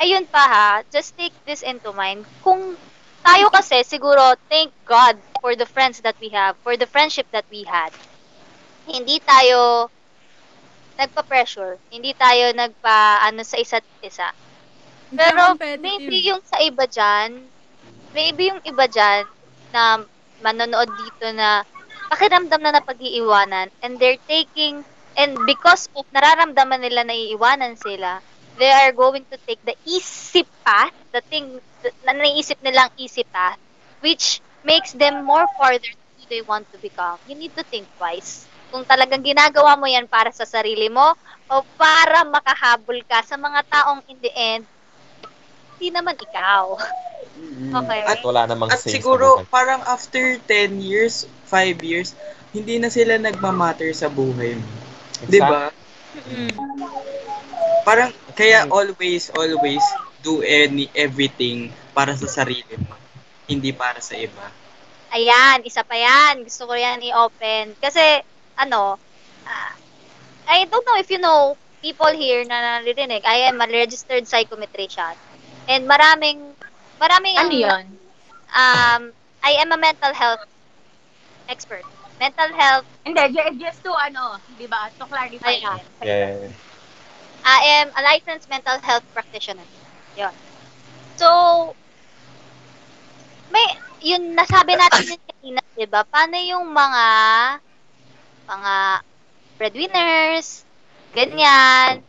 ayun pa ha, just take this into mind. Kung tayo kasi, siguro, thank God for the friends that we have, for the friendship that we had. Hindi tayo nagpa-pressure. Hindi tayo nagpa, ano, sa isa't isa. Pero maybe yung sa iba dyan, maybe yung iba dyan na manonood dito na pakiramdam na napag-iiwanan and they're taking and because of nararamdaman nila na iiwanan sila, they are going to take the easy path, the thing the- na naiisip nilang easy path, which makes them more farther to who they want to become. You need to think twice. Kung talagang ginagawa mo yan para sa sarili mo o para makahabol ka sa mga taong in the end, hindi naman ikaw. Okay. At wala namang At siguro, buhay. parang after 10 years, 5 years, hindi na sila nagmamatter sa buhay mo. Di ba? Mm. Parang, kaya always, always do any, everything para sa sarili mo. Hindi para sa iba. Ayan, isa pa yan. Gusto ko yan i-open. Kasi, ano, ah, I don't know if you know, people here na naririnig, I am a registered psychometrician. And maraming, maraming, Ano yun? um, I am a mental health expert. Mental health, Hindi, ju- just to ano, di ba, to clarify Ayan. Yeah. I am a licensed mental health practitioner. Yun. So, may, yun, nasabi natin yun kanina, di ba? Paano yung mga, mga breadwinners, ganyan.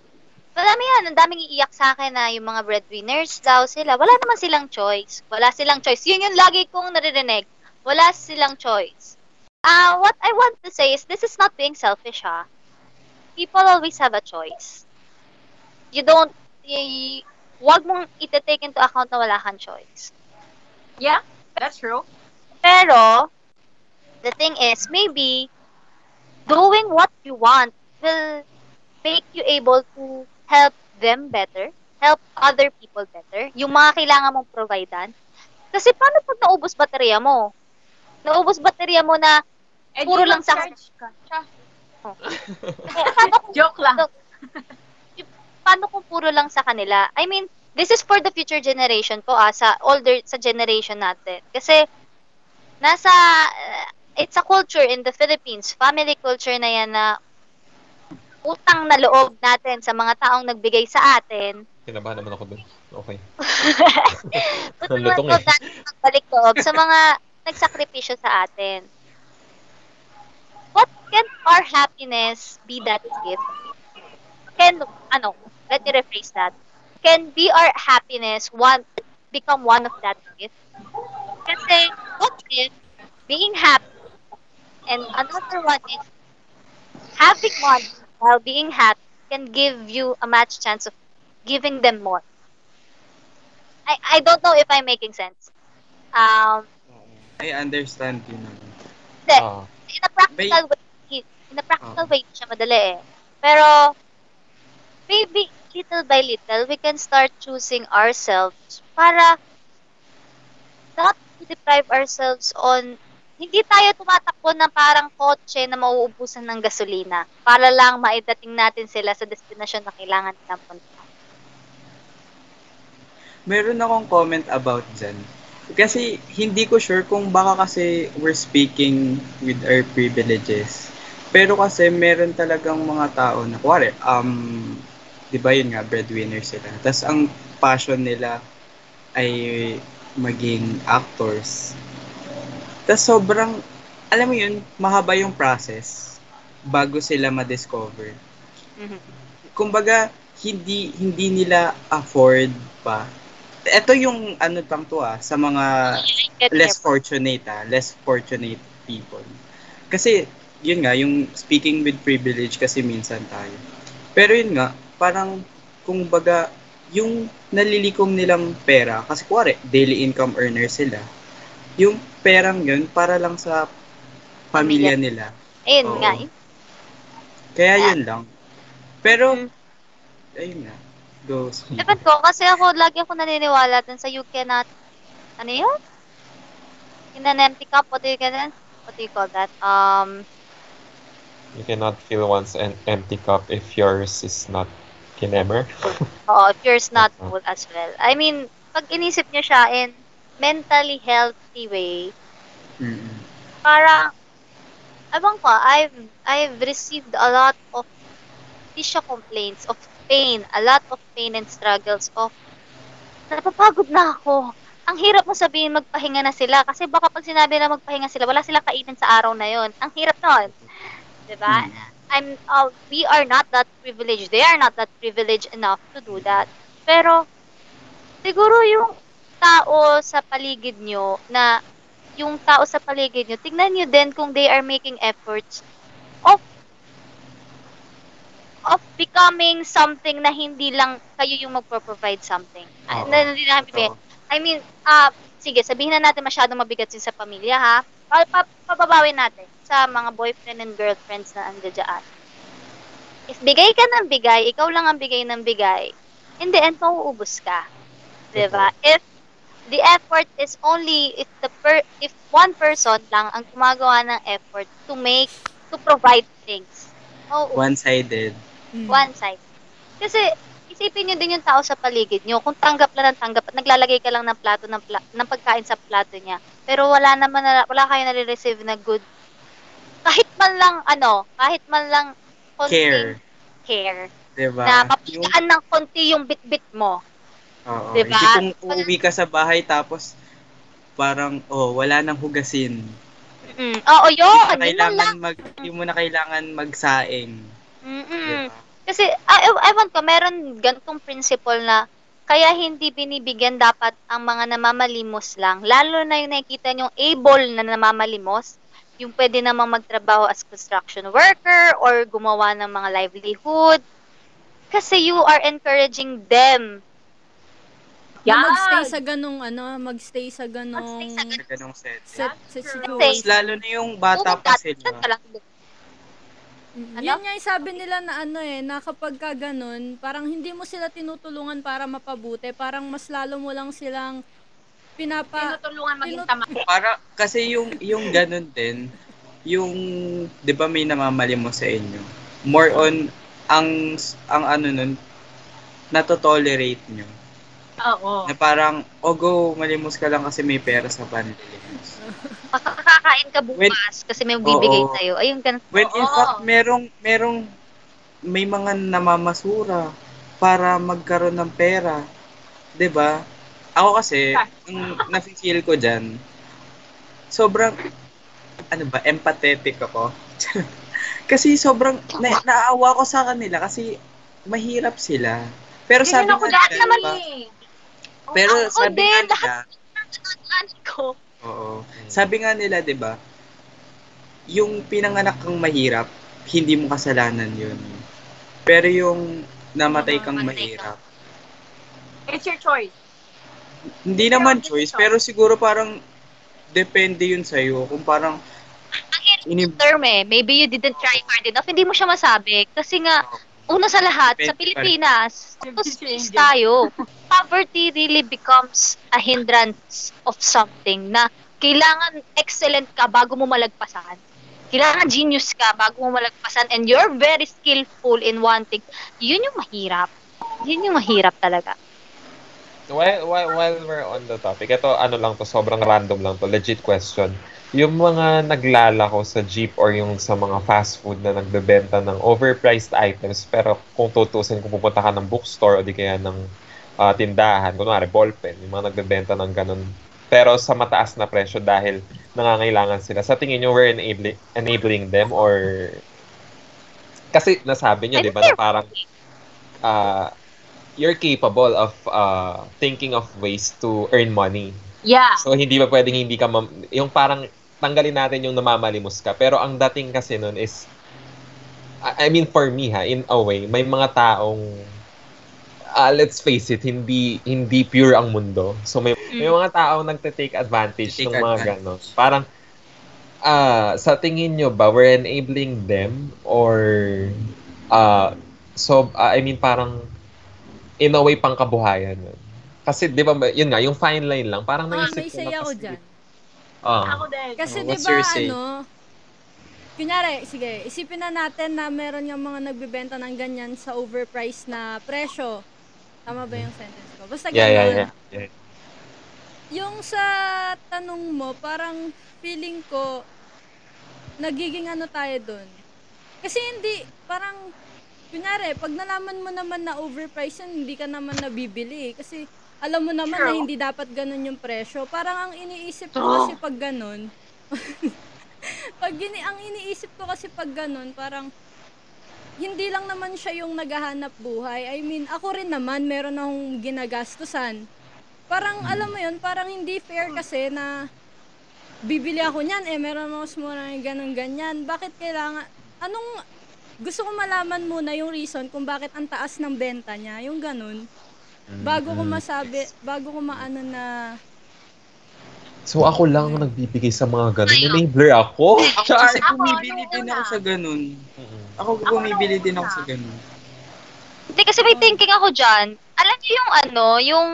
Madami yan, ang daming iiyak sa akin na yung mga breadwinners daw sila. Wala naman silang choice. Wala silang choice. Yun yung lagi kong naririnig. Wala silang choice. Ah, what I want to say is, this is not being selfish, ha? People always have a choice you don't, y- wag mong ite-take into account na wala kang choice. Yeah, that's true. Pero, the thing is, maybe, doing what you want will make you able to help them better, help other people better, yung mga kailangan mong providean. Kasi paano pag naubos baterya mo? Naubos baterya mo na, Eh, Puro lang sa- ka. Eh, kung Joke lang. Paano kung puro lang sa kanila? I mean, this is for the future generation po ah, sa older, sa generation natin. Kasi, nasa, uh, it's a culture in the Philippines, family culture na yan na utang na loob natin sa mga taong nagbigay sa atin. Kinabahan naman ako dun. Okay. Utang na loob eh. natin magbalik loob sa mga nagsakripisyo sa atin. What can our happiness be that gift? Can, ano, let me rephrase that. Can be our happiness one, become one of that gift? Kasi, what if being happy and another one is having one while being happy can give you a match chance of giving them more. I, I don't know if I'm making sense. Um, I understand you naman. hindi. Ah. in a practical way, in a practical way, hindi siya madali eh. Pero, maybe little by little, we can start choosing ourselves para not to deprive ourselves on hindi tayo tumatakbo ng parang kotse na mauubusan ng gasolina para lang maidating natin sila sa destinasyon na kailangan nilang punta. Meron akong comment about dyan. Kasi hindi ko sure kung baka kasi we're speaking with our privileges. Pero kasi meron talagang mga tao na, kuwari, um, di ba yun nga, breadwinner sila. Tapos ang passion nila ay maging actors. Tapos sobrang, alam mo yun, mahaba yung process bago sila ma-discover. Mhm. Kumbaga, hindi hindi nila afford pa. Ito yung ano pang to ah, sa mga less fortunate ah, less fortunate people. Kasi, yun nga, yung speaking with privilege kasi minsan tayo. Pero yun nga, parang, kung baga, yung nalilikom nilang pera, kasi kuwari, daily income earner sila, yung perang yun, para lang sa pamilya nila. Ayun Oo. nga. yun. Kaya yun lang. Pero, Mm. ayun nga, go. Ewan ko, kasi ako, lagi ako naniniwala dun sa you cannot, ano yun? In an empty cup, what do you, get- what do you call that? Um, You cannot fill one's en- empty cup if yours is not kinemer. Oo, yours not full as well. I mean, pag inisip nyo siya in mentally healthy way, Mm-mm. parang, ewan ko, I've, I've received a lot of tissue complaints of pain, a lot of pain and struggles of, napapagod na ako. Ang hirap mo sabihin magpahinga na sila kasi baka pag sinabi na magpahinga sila, wala silang kainin sa araw na yon. Ang hirap nun. 'Di ba? I'm uh, we are not that privileged. They are not that privileged enough to do that. Pero siguro yung tao sa paligid nyo na yung tao sa paligid nyo, tignan nyo din kung they are making efforts of of becoming something na hindi lang kayo yung magpo-provide something. Oo. na, na. Totoo. I mean, ah sige, sabihin na natin masyadong mabigat din sa pamilya, ha? Pa, pa, pababawin natin sa mga boyfriend and girlfriends na andyan. If bigay ka ng bigay, ikaw lang ang bigay ng bigay, in the end, mauubos ka. Diba? If the effort is only if the per, if one person lang ang gumagawa ng effort to make to provide things. Oh, One-sided. Mm. one side. Kasi isipin niyo din yung tao sa paligid niyo. Kung tanggap lang ng tanggap at naglalagay ka lang ng plato ng, pla- ng pagkain sa plato niya. Pero wala naman na, wala kayo nare-receive na good kahit man lang ano, kahit man lang Care. care Diba? na Yung, mapitaan ng konti yung bit-bit mo. oo, diba? Hindi kung uuwi ka sa bahay tapos parang, oh, wala nang hugasin. Mm. Oo, Hindi yun. mo na mag, hindi mo na kailangan magsaing. Mm-mm. Diba? Kasi, ah, ew- ewan ko, meron gantong principle na kaya hindi binibigyan dapat ang mga namamalimos lang. Lalo na yung nakikita nyong able na namamalimos, yung pwede namang magtrabaho as construction worker or gumawa ng mga livelihood. Kasi you are encouraging them. Na Yeah. magstay sa ganong ano, magstay sa ganong Magstay sa Sa ganong set. set, set. Mas lalo na yung bata Kung pa sila. dyan ka lang. Mm, Ano? Yan nga yung sabi nila na ano eh, na kapag ka ganun, parang hindi mo sila tinutulungan para mapabuti, parang mas lalo mo lang silang pinapa... Tinutulungan maging tinut- tama. Para, kasi yung, yung ganun din, yung, di ba may namamali mo sa inyo, more on, ang, ang ano nun, natotolerate nyo. Oo. Na parang, oh go, malimos ka lang kasi may pera sa panlilimos. Makakakain ka bukas kasi may bibigay Oo. sa'yo. Ayun, ganun. When in Oo. fact, merong, merong, may mga namamasura para magkaroon ng pera. 'Di ba? Ako kasi, ang nafe-feel ko dyan, sobrang, ano ba, empathetic ako. kasi sobrang, na, naawa ko sa kanila kasi mahirap sila. Pero sabi ako nga lahat naman diba? eh. Pero Ako sabi nga din, nila, Ano ko? Oo. Sabi nga nila, 'di ba? Yung pinanganak kang mahirap, hindi mo kasalanan 'yun. Pero yung namatay kang mahirap, It's your choice. Hindi naman choice, pero siguro parang depende yun sa'yo. Kung parang, Ang hirap ini- ng term eh. Maybe you didn't try hard enough. Hindi mo siya masabi. Kasi nga, una sa lahat, sa. Pilipinas, space tayo. Poverty really becomes a hindrance of something na kailangan excellent ka bago mo malagpasan. Kailangan genius ka bago mo malagpasan and you're very skillful in one thing. Yun yung mahirap. Yun yung mahirap talaga. While, while, while we're on the topic, ito ano lang to, sobrang random lang to, legit question. Yung mga naglalako sa jeep or yung sa mga fast food na nagbebenta ng overpriced items, pero kung tutusin, kung pupunta ka ng bookstore o di kaya ng ah, tindahan, kunwari ballpen, yung mga nagbebenta ng ganun, pero sa mataas na presyo dahil nangangailangan sila. Sa tingin nyo, we're enabling, enabling them or... Kasi nasabi nyo, di ba, na parang ah, you're capable of uh, thinking of ways to earn money. Yeah. So hindi ba pwedeng hindi ka mam- yung parang tanggalin natin yung namamalimos ka. Pero ang dating kasi nun is I I mean for me ha, in a way, may mga taong ah, let's face it, hindi hindi pure ang mundo. So may may mga taong nagte-take advantage Take ng mga advantage. ganon. Parang ah sa tingin nyo ba we're enabling them or ah so ah, I mean parang in a way pangkabuhayan yun. Kasi 'di ba yun nga yung fine line lang parang Ah, naisip may ko say na ako. Ah. Ako din. Kasi Oh, di what's ba your say? ano, kunyari, sige, isipin na natin na meron yung mga nagbebenta ng ganyan sa overpriced na presyo. Tama ba yung sentence ko? Basta Yeah, yeah, ganun. yeah. yeah. Yung sa tanong mo, parang feeling ko, nagiging ano tayo dun. Kasi hindi, parang, kunyari, pag nalaman mo naman na overpriced yan, hindi ka naman nabibili. Kasi, alam mo naman na True. hindi dapat ganun yung presyo. Parang ang iniisip ko True. kasi pag ganun, pag gini, ang iniisip ko kasi pag ganun, parang, hindi lang naman siya yung naghahanap buhay. I mean, ako rin naman, meron akong ginagastusan. Parang, alam mo yun, parang hindi fair kasi na bibili ako niyan, eh, meron ako mas mura ng ganun ganyan. Bakit kailangan, anong, gusto ko malaman muna yung reason kung bakit ang taas ng benta niya, yung ganun. Bago ko masabi, bago ko maano na, So ako lang ang nagbibigay sa mga ganun. Enabler ako. ako Char! kasi Ako, bumibili nung din una. ako sa ganun. Ako bumibili nung din ako una. sa ganun. Hindi kasi may thinking ako dyan. Alam niyo yung ano, yung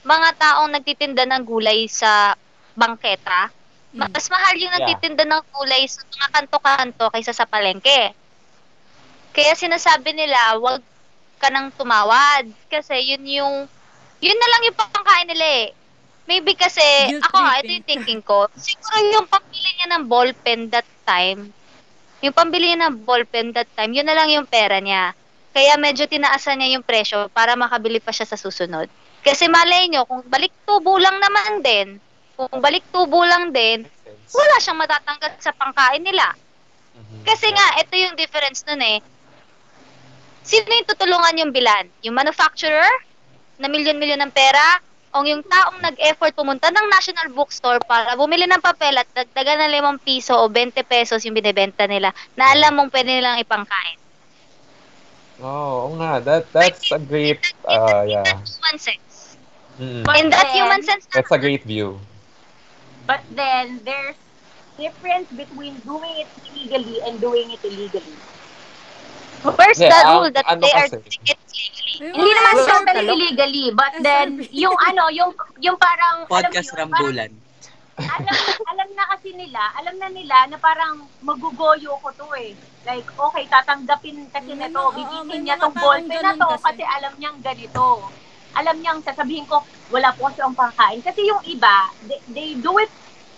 mga taong nagtitinda ng gulay sa bangketa, Mm. mas mahal yung Yeah. nagtitinda ng gulay sa mga kanto-kanto kaysa sa palengke. Kaya sinasabi nila, wag ka nang tumawad. Kasi yun yung, yun na lang yung pangkain nila eh. Maybe kasi, Guilt ako nga, ito yung thinking ko. Siguro yung pambili niya ng ballpen that time, yung pambili niya ng ballpen that time, yun na lang yung pera niya. Kaya medyo tinaasan niya yung presyo para makabili pa siya sa susunod. Kasi malay nyo, kung balik tubo lang naman din, kung balik tubo lang din, wala siyang matatanggal sa pangkain nila. Mhm. Kasi nga, ito yung difference nun eh. Sino yung tutulungan yung bilan? Yung manufacturer na milyon-milyon ng pera o yung taong nag-effort pumunta ng National Bookstore para bumili ng papel at dagdagan ng 5 piso o 20 pesos yung binibenta nila na alam mong pwede nilang ipangkain. Oh, oo nga. That, that's a great, uh, yeah. human sense. But In that human sense That's a great view. But then, there's difference between doing it legally and doing it illegally. Where's Hindi, the rule that ano they are kasi? it legally? Hindi naman SRP. totally illegally, but then, yung ano, yung, yung parang, Podcast alam mo yun, Rambulan. parang, alam, alam na kasi nila, alam na nila na parang magugoyo ko to eh. Like, okay, tatanggapin kasi May na to, mga- oo, bibitin may niya tong ballpen na to kasi. kasi alam niyang ganito. Alam niyang sasabihin ko, wala po kasi ang pangkain. Kasi yung iba, they, they do it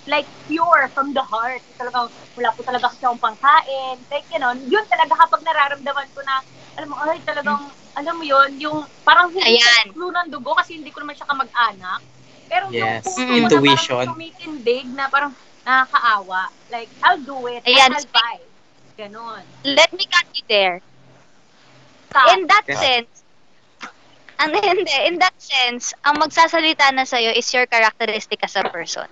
like pure from the heart. Talagang, wala po talaga kasi akong pangkain. Like, you know, yun talaga kapag nararamdaman ko na, alam mo, ay, talagang, alam mo yun, yung parang hindi Ayan. ko clue ng dugo kasi hindi ko naman siya kamag-anak. Pero Yes, yung puso Mm. ko intuition. na parang tumitindig na parang nakakaawa. Like, I'll do it. Ayan. I'll buy. Ganon. Let me cut you there. Cut. In that Yes. sense, ano hindi, in that sense, ang magsasalita na sa'yo is your characteristic as a person.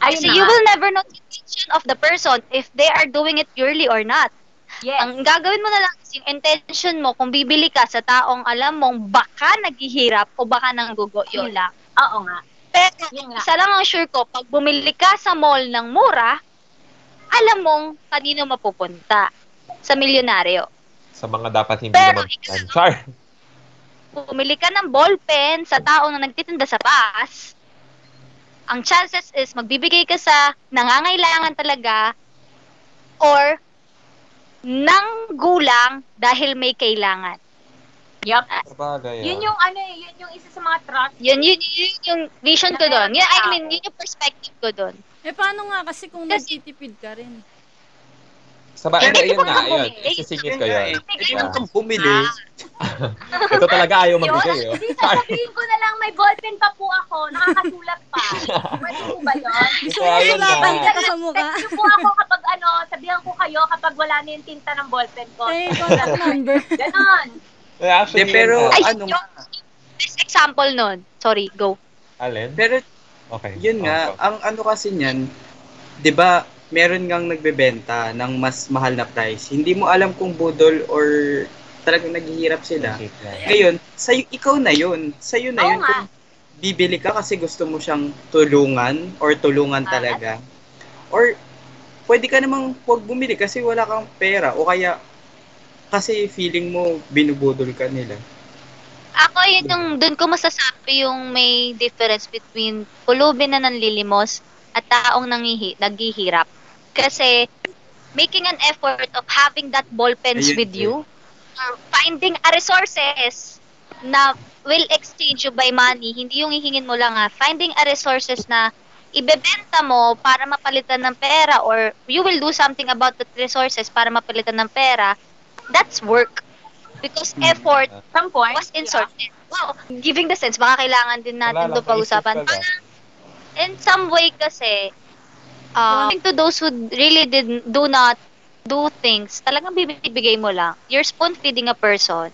Ayun Kasi na you will never know the intention of the person if they are doing it purely or not. Yes. Ang gagawin mo na lang is yung intention mo kung bibili ka sa taong alam mong baka naghihirap o baka nanggugo, yun lang. Oo nga. Pero, Yun nga. isa lang ang sure ko, pag bumili ka sa mall ng mura, alam mong kanino mapupunta. Sa milyonaryo. Sa mga dapat hindi Pero naman. Char. Bumili ka ng ballpen sa taong na nagtitinda sa bus, ang chances is magbibigay ka sa nangangailangan talaga or ng gulang dahil may kailangan. Yup. Sabagay. Yun ah. yung ano eh, yun yung isa sa mga trust. Yun, yun, yun yung vision ko doon. Yun, I mean, yun yung perspective ko doon. Eh, paano nga kasi kung nagtitipid ka rin? Sa ba, hindi, yun ito nga, pa yun. bumili. Isisingit Yun ko nga yun. eh. Sige, Ito Yeah. kang bumili. Ito talaga ayaw magbigay, oh. Hindi, sasabihin ko na lang, may ballpen pa po ako, nakakasulat pa. Pwede po ba yun? Gusto mo yun sulatan nga. kita sa mukha? Text po ako kapag ano, sabihan ko kayo kapag wala na yung tinta ng ballpen ko. Ay, contact number. Ganon. Eh, Actually, De, pero yun nga. Ano yung best example nun. Sorry, go. Alin? Pero Okay. Yun nga, Oh, ang ano kasi niyan, 'di ba, meron ngang nagbebenta ng mas mahal na price. Hindi mo alam kung budol or talagang naghihirap sila. Ngayon, sa ikaw na 'yun. Sa na 'yun nga. kung bibili ka kasi gusto mo siyang tulungan or tulungan Ah, talaga. Or pwede ka namang huwag bumili kasi wala kang pera o kaya kasi feeling mo binubudol ka nila. Ako yun yung, dun ko masasabi yung may difference between pulubin na nanlilimos at taong nangihi, naghihirap. Kasi, making an effort of having that ball pens Ayun, with eh. you, or finding a resources na will exchange you by money, hindi yung hihingin mo lang ha, finding a resources na ibebenta mo para mapalitan ng pera or you will do something about the resources para mapalitan ng pera, that's work. Because Hmm. effort Some point. was inserted. Wow, giving the sense, baka kailangan din natin Wala lang, pag-usapan. lang. In some way kasi, uh, to those who really did do not do things, talagang bibigay mo lang. You're spoon feeding a person.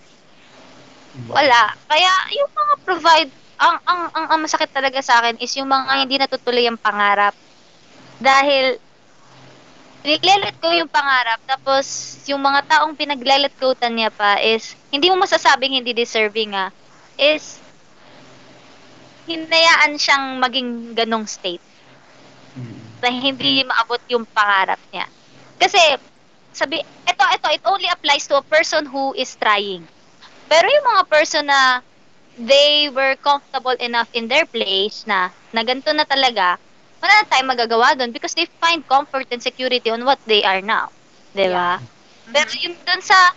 Wala. Kaya yung mga provide, ang, ang, ang, ang masakit talaga sa akin is yung mga hindi natutuloy ang pangarap. Dahil, nilelet ko yung pangarap, tapos yung mga taong pinaglelet goatan niya pa is, hindi mo masasabing hindi deserving ah, is, hinayaan siyang maging ganong state na hindi maabot yung pangarap niya. Kasi, sabi, ito, ito, it only applies to a person who is trying. Pero yung mga person na they were comfortable enough in their place na, na ganito na talaga, wala na tayong magagawa doon because they find comfort and security on what they are now. Di ba? Pero yung dun sa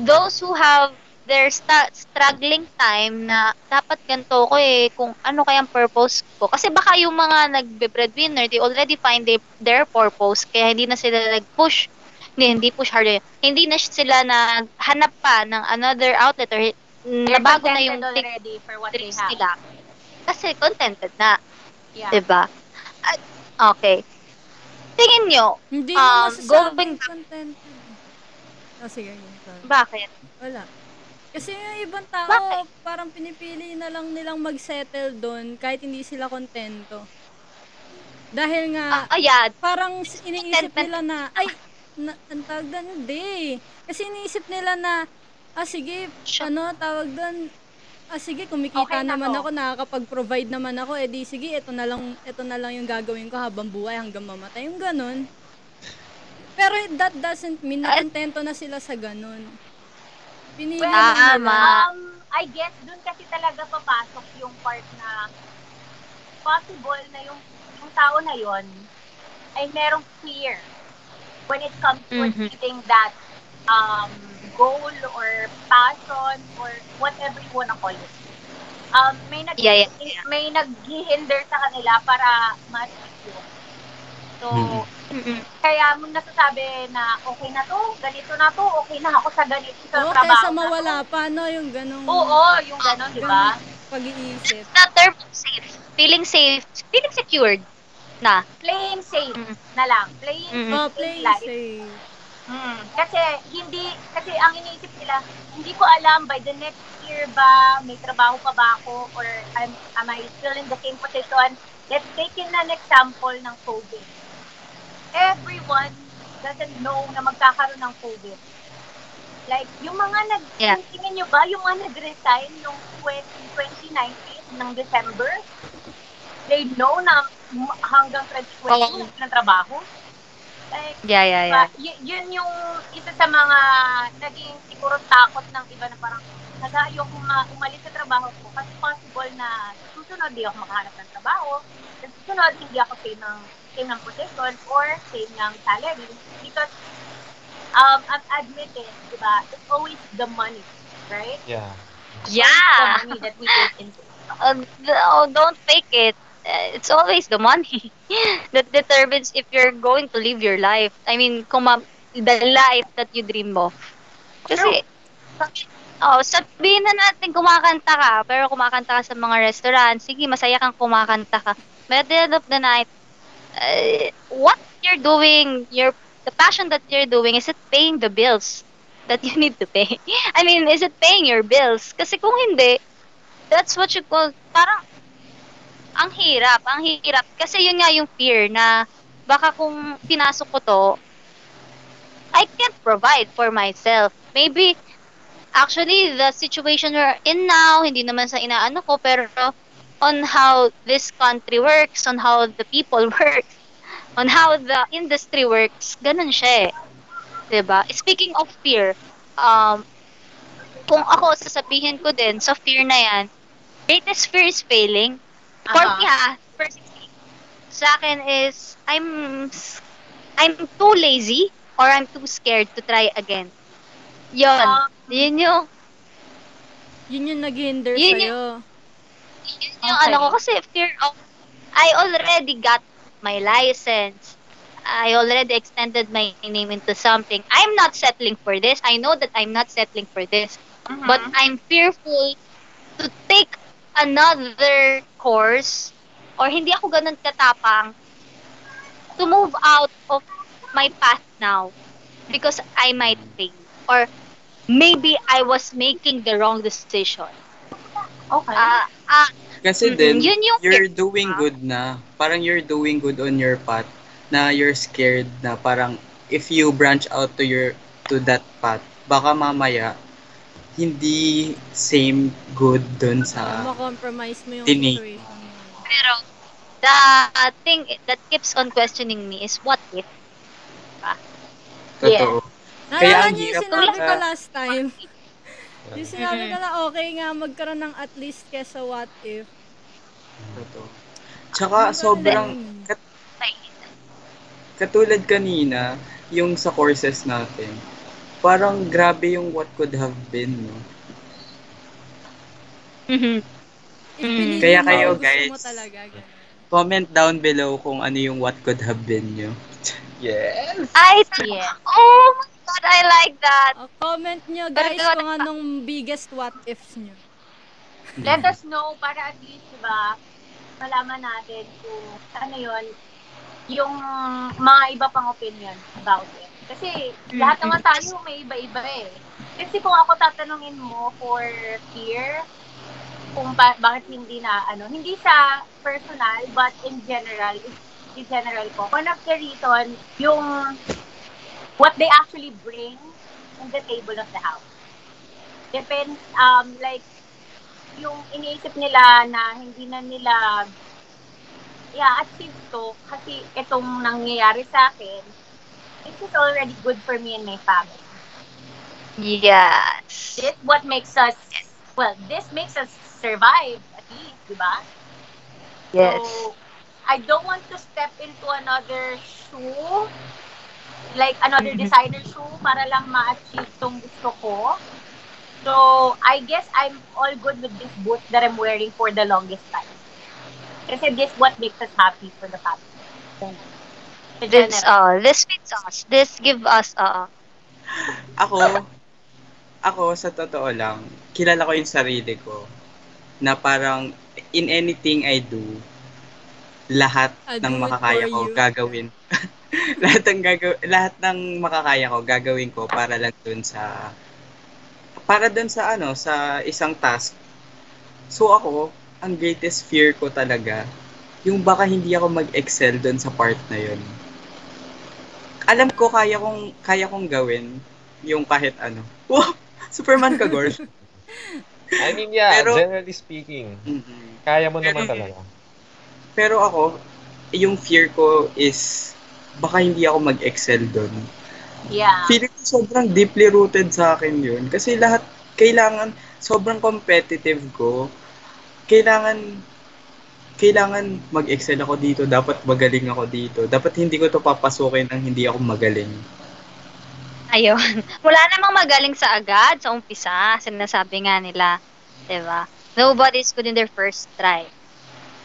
those who have their sta- struggling time na dapat ganito ko eh, kung ano kayang purpose ko. Kasi baka yung mga nagbe-breadwinner, they already find their, their purpose, kaya hindi na sila nag-push, hindi, hindi push harder, hindi na sila naghanap pa ng another outlet or They're nabago na yung already for what they have. nila. Kasi contented na, Yeah. diba? At, okay. Tingin nyo, Hindi Um, going back- contented. Oh, sige. yun, sorry. bakit? Wala. Kasi yung ibang tao, Bakit? parang pinipili na lang nilang mag-settle doon kahit hindi sila kontento. Dahil nga, Ah, ayan. parang s- iniisip nila na, ay, na, ang tawag doon, hindi. Kasi iniisip nila na, ah sige, Siya- ano, tawag doon, ah sige, kumikita Okay na naman to. ako, nakakapag-provide naman ako, eh di sige, ito na lang, ito na lang yung gagawin ko habang buhay hanggang mamatay, yung ganun. Pero that doesn't mean na kontento na sila sa ganun. Pinili. Tama. Um, I guess dun kasi talaga papasok yung part na possible na yung, yung tao na yon ay merong fear when it comes to Mhm. achieving that um, goal or passion or whatever you wanna call it. Um, may nag Yeah, yeah, yeah. may naghihinder sa kanila para yun. So, Mhm. Mm-mm. kaya mo nasasabi na okay na to, ganito na to, okay na ako sa ganito sa Oo, trabaho. kaysa na to. mawala pa, no, yung ganong Oo, yung ganon, di ba? pag-iisip. the term of safe. Feeling safe. Feeling secured na. Playing safe Mm. na lang. Playing Mm. Oh, safe play life. safe. Mm. Kasi hindi, kasi ang iniisip nila, hindi ko alam by the next year ba, may trabaho pa ba ako or am, am I still in the same position? Let's take in an example ng COVID. Everyone doesn't know na magkakaroon ng COVID. Like, yung mga nag, Yeah. tingin nyo ba, yung mga nag-resign noong 20, 2019, ng December, they know na hanggang 2020 Oo. oh. ng trabaho. Like, Yeah, yeah, yeah. diba, y- yun yung isa sa mga naging siguro takot ng iba na parang nag ayoko ma- umalis sa trabaho ko kasi possible na susunod di ako makahanap ng trabaho. Susunod, hindi ako same ng, same ng position or same ng salary. Because, um, I've admitted, di ba, it's always the money, right? Yeah. Yeah. The money that we take into Uh, th- oh, don't fake it. Uh, It's always the money that determines if you're going to live your life. I mean, kung ma- the life that you dream of. Kasi, oh, sabihin na natin kumakanta ka, pero kumakanta ka sa mga restaurant, sige, masaya kang kumakanta ka. But at the end of the night, uh, what you're doing, your the passion that you're doing, is it paying the bills that you need to pay? I mean, is it paying your bills? Kasi kung hindi, that's what you call, parang, ang hirap, ang hirap. Kasi yun nga yung fear na baka kung pinasok ko to, I can't provide for myself. Maybe, actually, the situation we're in now, hindi naman sa inaano ko, pero on how this country works, on how the people work, on how the industry works, ganun siya eh. 'Di ba? Speaking of fear, um, kung ako sasabihin ko din sa fear na yan, greatest fear is failing. For Aha. me ha, personally, sa akin is, I'm, I'm too lazy or I'm too scared to try again. Yun. Um, yun yung, Yun yung nag-hinder Yun sa'yo. Yun yung Okay. ano ko kasi fear of, I already got my license. I already extended my name into something. I'm not settling for this. I know that I'm not settling for this. mhm. But I'm fearful to take another course or hindi ako ganun katapang to move out of my path now because I might fail or maybe I was making the wrong decision. okay. Ah, ah, Kasi Mm-mm, din, yun yung you're fear. doing good na. Parang you're doing good on your path na you're scared na parang if you branch out to your to that path, baka mamaya hindi same good dun sa Ma-compromise mo yung Tinig. situation pero the thing that keeps on questioning me is what if? totoo. Kaya Naalala ang niyo yung hirap sinabi ko last time? Yung sinabi Mm-hmm. ko na okay nga magkaroon ng at least kesa what if. Totoo. Tsaka sobrang kat- katulad kanina, yung sa courses natin, parang grabe yung what could have been, no? Mhm. Mm. pinili Kaya kayo, guys. talaga. Comment down below kung ano yung what could have been nyo. Yes! I Yeah. Oh my god, I like that. O, comment nyo Pero guys gawa- kung anong biggest what ifs nyo. Let us know para at least, di ba, malaman natin kung ano yon yung mga iba pang opinion about it. Kasi lahat naman tayo may iba-iba eh. Kasi kung ako tatanungin mo for fear, kung ba- bakit hindi na, ano, hindi sa personal, but in general, in general ko, one of the reason, yung what they actually bring on the table of the house. Depends, um, like, yung iniisip nila na hindi na nila i-achieve to kasi itong nangyayari sa akin, this is already good for me and my family. Yes. This what makes us, well, this makes us survive at least, di ba? Yes. So, I don't want to step into another shoe, like another designer shoe para lang ma-achieve tong gusto ko. So, I guess I'm all good with this boot that I'm wearing for the longest time. Kasi this what makes us happy for the family. The This uh this fits us. This give us uh Ako, ako sa totoo lang, kilala ko yung sarili ko na parang in anything I do, lahat I'll ng makakaya ko you. gagawin. lahat ng gagaw lahat ng makakaya ko gagawin ko para lang dun sa para dun sa ano sa isang task. So ako, ang greatest fear ko talaga yung baka hindi ako mag-excel dun sa part na yun. Alam ko kaya kong kaya kong gawin yung kahit ano. Wow, Superman ka, girl. I mean, yeah, Pero- generally speaking, Mhm. kaya mo naman Pero- talaga. Pero ako, yung fear ko is baka hindi ako mag-excel doon. Yeah. Feeling ko sobrang deeply rooted sa akin yun. Kasi lahat, kailangan, sobrang competitive ko. Kailangan, kailangan mag-excel ako dito. Dapat magaling ako dito. Dapat hindi ko to papasukin ng hindi ako magaling. Ayun. Wala namang magaling sa agad, sa umpisa. Sinasabi nga nila. 'di ba? Nobody's good in their first try.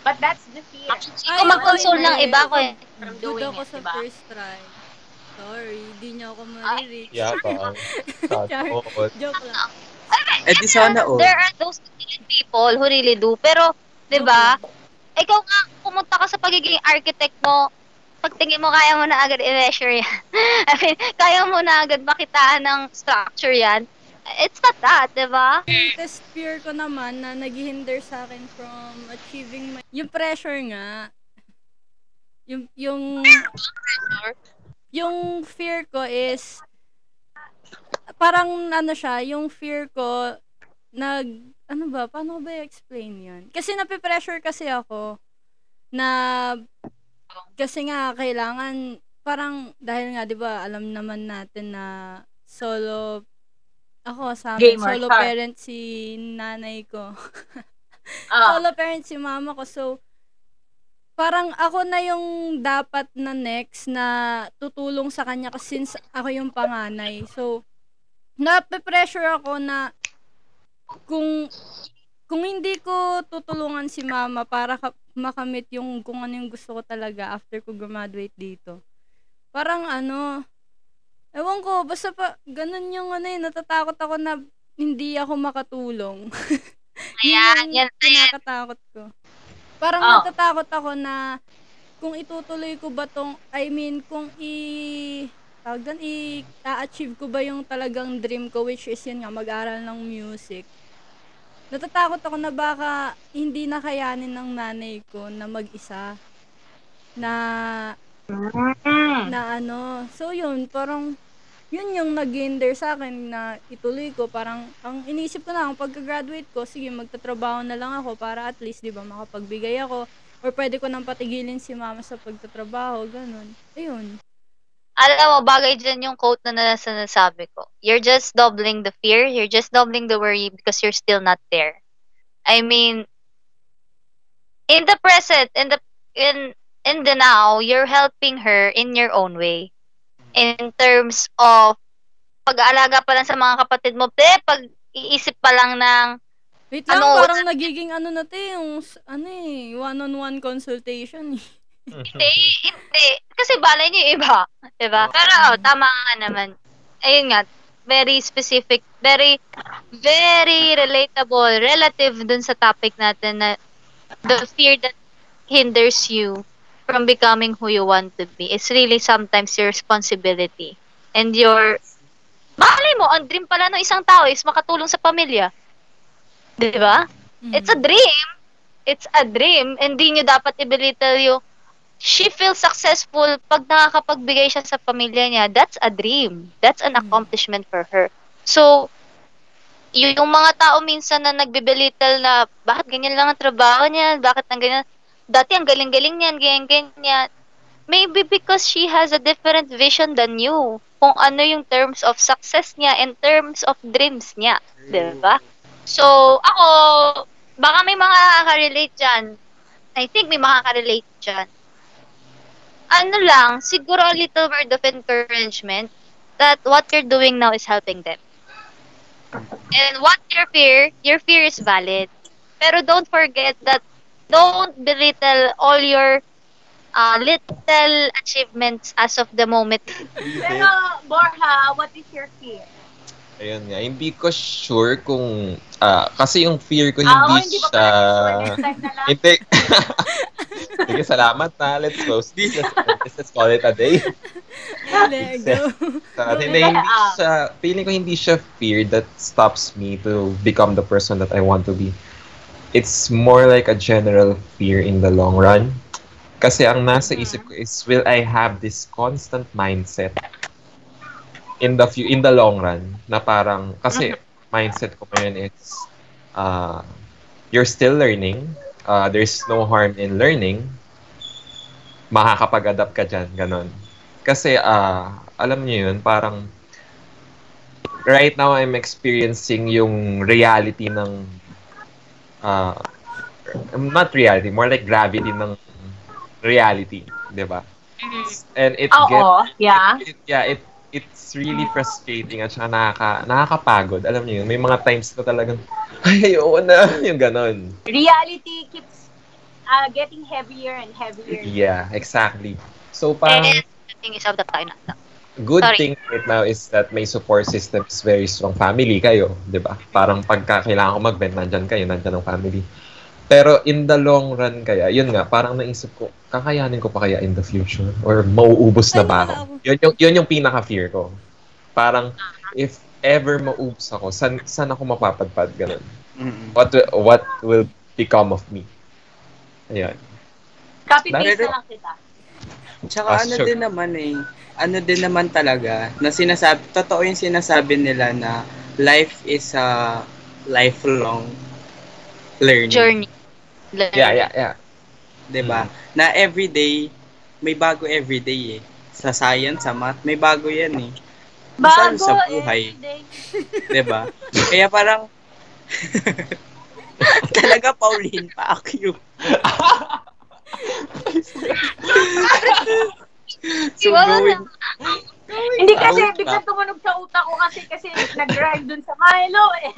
But that's the fear. Actually, kung mag-console ng iba ko From Good doing ako it, sa diba? first try. Sorry, di niyo ako marireach. Yeah, ba? Char. Oo. Joke lang. Eh di sana oh. There are those people who really do. Pero, 'di ba? Ikaw nga pumunta ka sa pagiging architect mo. Pagtingin mo, kaya mo na agad i-measure yan. I mean, kaya mo na agad makitaan ng structure yan. It's not that, di ba? Greatest fear ko naman na naghihinder sa akin from achieving my... Yung pressure nga. Yung, yung, yung fear ko is, parang ano siya, yung fear ko, nag, ano ba, paano ba i-explain yun? Kasi nape-pressure kasi ako, na, kasi nga, kailangan, parang, dahil nga, di ba, alam naman natin na solo, ako, sa amin, Gamer, solo parent si nanay ko. Ah, solo parent si mama ko. So, parang ako na yung dapat na next na tutulong sa kanya kasi since ako yung panganay. So, nape-pressure ako na kung kung hindi ko tutulungan si mama para ka, makamit yung kung ano yung gusto ko talaga after ko graduate dito. Parang ano, ewan ko, basta pa, ganun yung ano eh, natatakot ako na hindi ako makatulong. Ayan, Yun yan, yung kinakatakot ko. Parang Oh. natatakot ako na kung itutuloy ko ba tong, I mean, kung i, tawag doon, i-achieve ko ba yung talagang dream ko, which is yun nga, mag-aral ng music. Natatakot ako na baka hindi nakayanin ng nanay ko na mag-isa. Na, na ano, so yun, parang, yun yung nag-hinder sa akin na ituloy ko. Parang, ang inisip ko na, ang pagka-graduate ko, sige, magtatrabaho na lang ako para at least, di ba, makapagbigay ako. Or pwede ko nang patigilin si mama sa pagtatrabaho, ganun. Ayun. Alam mo, bagay dyan yung quote na nasa nasabi ko. You're just doubling the fear, you're just doubling the worry because you're still not there. I mean, in the present, in the in in the now, you're helping her in your own way. In terms of pag-aalaga pa lang sa mga kapatid mo, pe, pag iisip pa lang ng Wait lang, Ano? parang nagiging ano na to, yung, ano eh, one-on-one consultation eh. Hindi, hindi. Kasi balay niyo iba. Diba? Pero, oh, tama nga naman. Ayun nga, very specific, very, very relatable, relative dun sa topic natin na the fear that hinders you from becoming who you want to be is really sometimes your responsibility. And your, balay mo, ang dream pala ng isang tao is makatulong sa pamilya. Diba? It's a dream. It's a dream. Hindi nyo dapat i-belittle yung she feels successful pag nakakapagbigay siya sa pamilya niya. That's a dream. That's an Mm. accomplishment for her. So, yung mga tao minsan na nagbibelittle na bakit ganyan lang ang trabaho niya, bakit ang ganyan, dati ang galing-galing niyan, ganyan-ganyan. Maybe because she has a different vision than you. Kung ano yung terms of success niya and terms of dreams niya. Di ba? So, ako, baka may mga relate dyan. I think may makaka-relate dyan. Ano lang, siguro a little word of encouragement that what you're doing now is helping them. And what your fear, your fear is valid. Pero don't forget that don't belittle all your uh, little achievements as of the moment. Pero, Borja, what is your fear? Ayun nga, hindi ko sure kung, ah, kasi yung fear ko Ah, oh, hindi hindi pa siya, pala sure. Next time na lang. hindi, sige, salamat na, let's close this, let's, let's call it a day. Let go. Sa atin, na hindi siya, feeling ko hindi siya fear that stops me to become the person that I want to be. It's more like a general fear in the long run. Kasi ang nasa isip ko is, will I have this constant mindset in the few, in the long run na parang, kasi mindset ko ngayon is, uh, you're still learning, uh, there's no harm in learning, makakapag-adapt ka dyan, ganon. Kasi, uh, alam niyo yun, parang, right now, I'm experiencing yung reality ng, uh, not reality, more like gravity ng reality, di ba? And it Oo, gets, yeah. it, it, yeah, it, it's really frustrating at saka nakaka, nakakapagod. Alam niyo yun, may mga times na talagang, ay, ayoko na, yung ganon. Reality keeps uh, getting heavier and heavier. Yeah, exactly. So parang, And thing is of the time na. Good Sorry. thing right now is that may support system is very strong. Family kayo, di ba? Parang pagka kailangan ko mag-vent, nandyan kayo, nandyan ang family. Pero in the long run kaya, yun nga, parang naisip ko, kakayanin ko pa kaya in the future? Or mauubos na ba ako? Yun yung, yun yung pinaka-fear ko. Parang, if ever maubos ako, san, san ako mapapadpad? Ganun. Mm-mm. What, what will become of me? Ayan. Copy-paste na lang kita. Tsaka Ah, ano sure. din naman eh, ano din naman talaga, na sinasabi, totoo yung sinasabi nila na life is a lifelong learning. Journey. Yeah, yeah, yeah. 'Di ba? Na everyday, may bago everyday eh. Sa science, sa math, may bago yan eh. Bago sa buhay. everyday. 'Di ba? Kaya parang, talaga Pauline pa ako so going, Hindi kasi, bigla na. tumunog sa utak ko kasi kasi nag-drive dun sa Milo. Eh.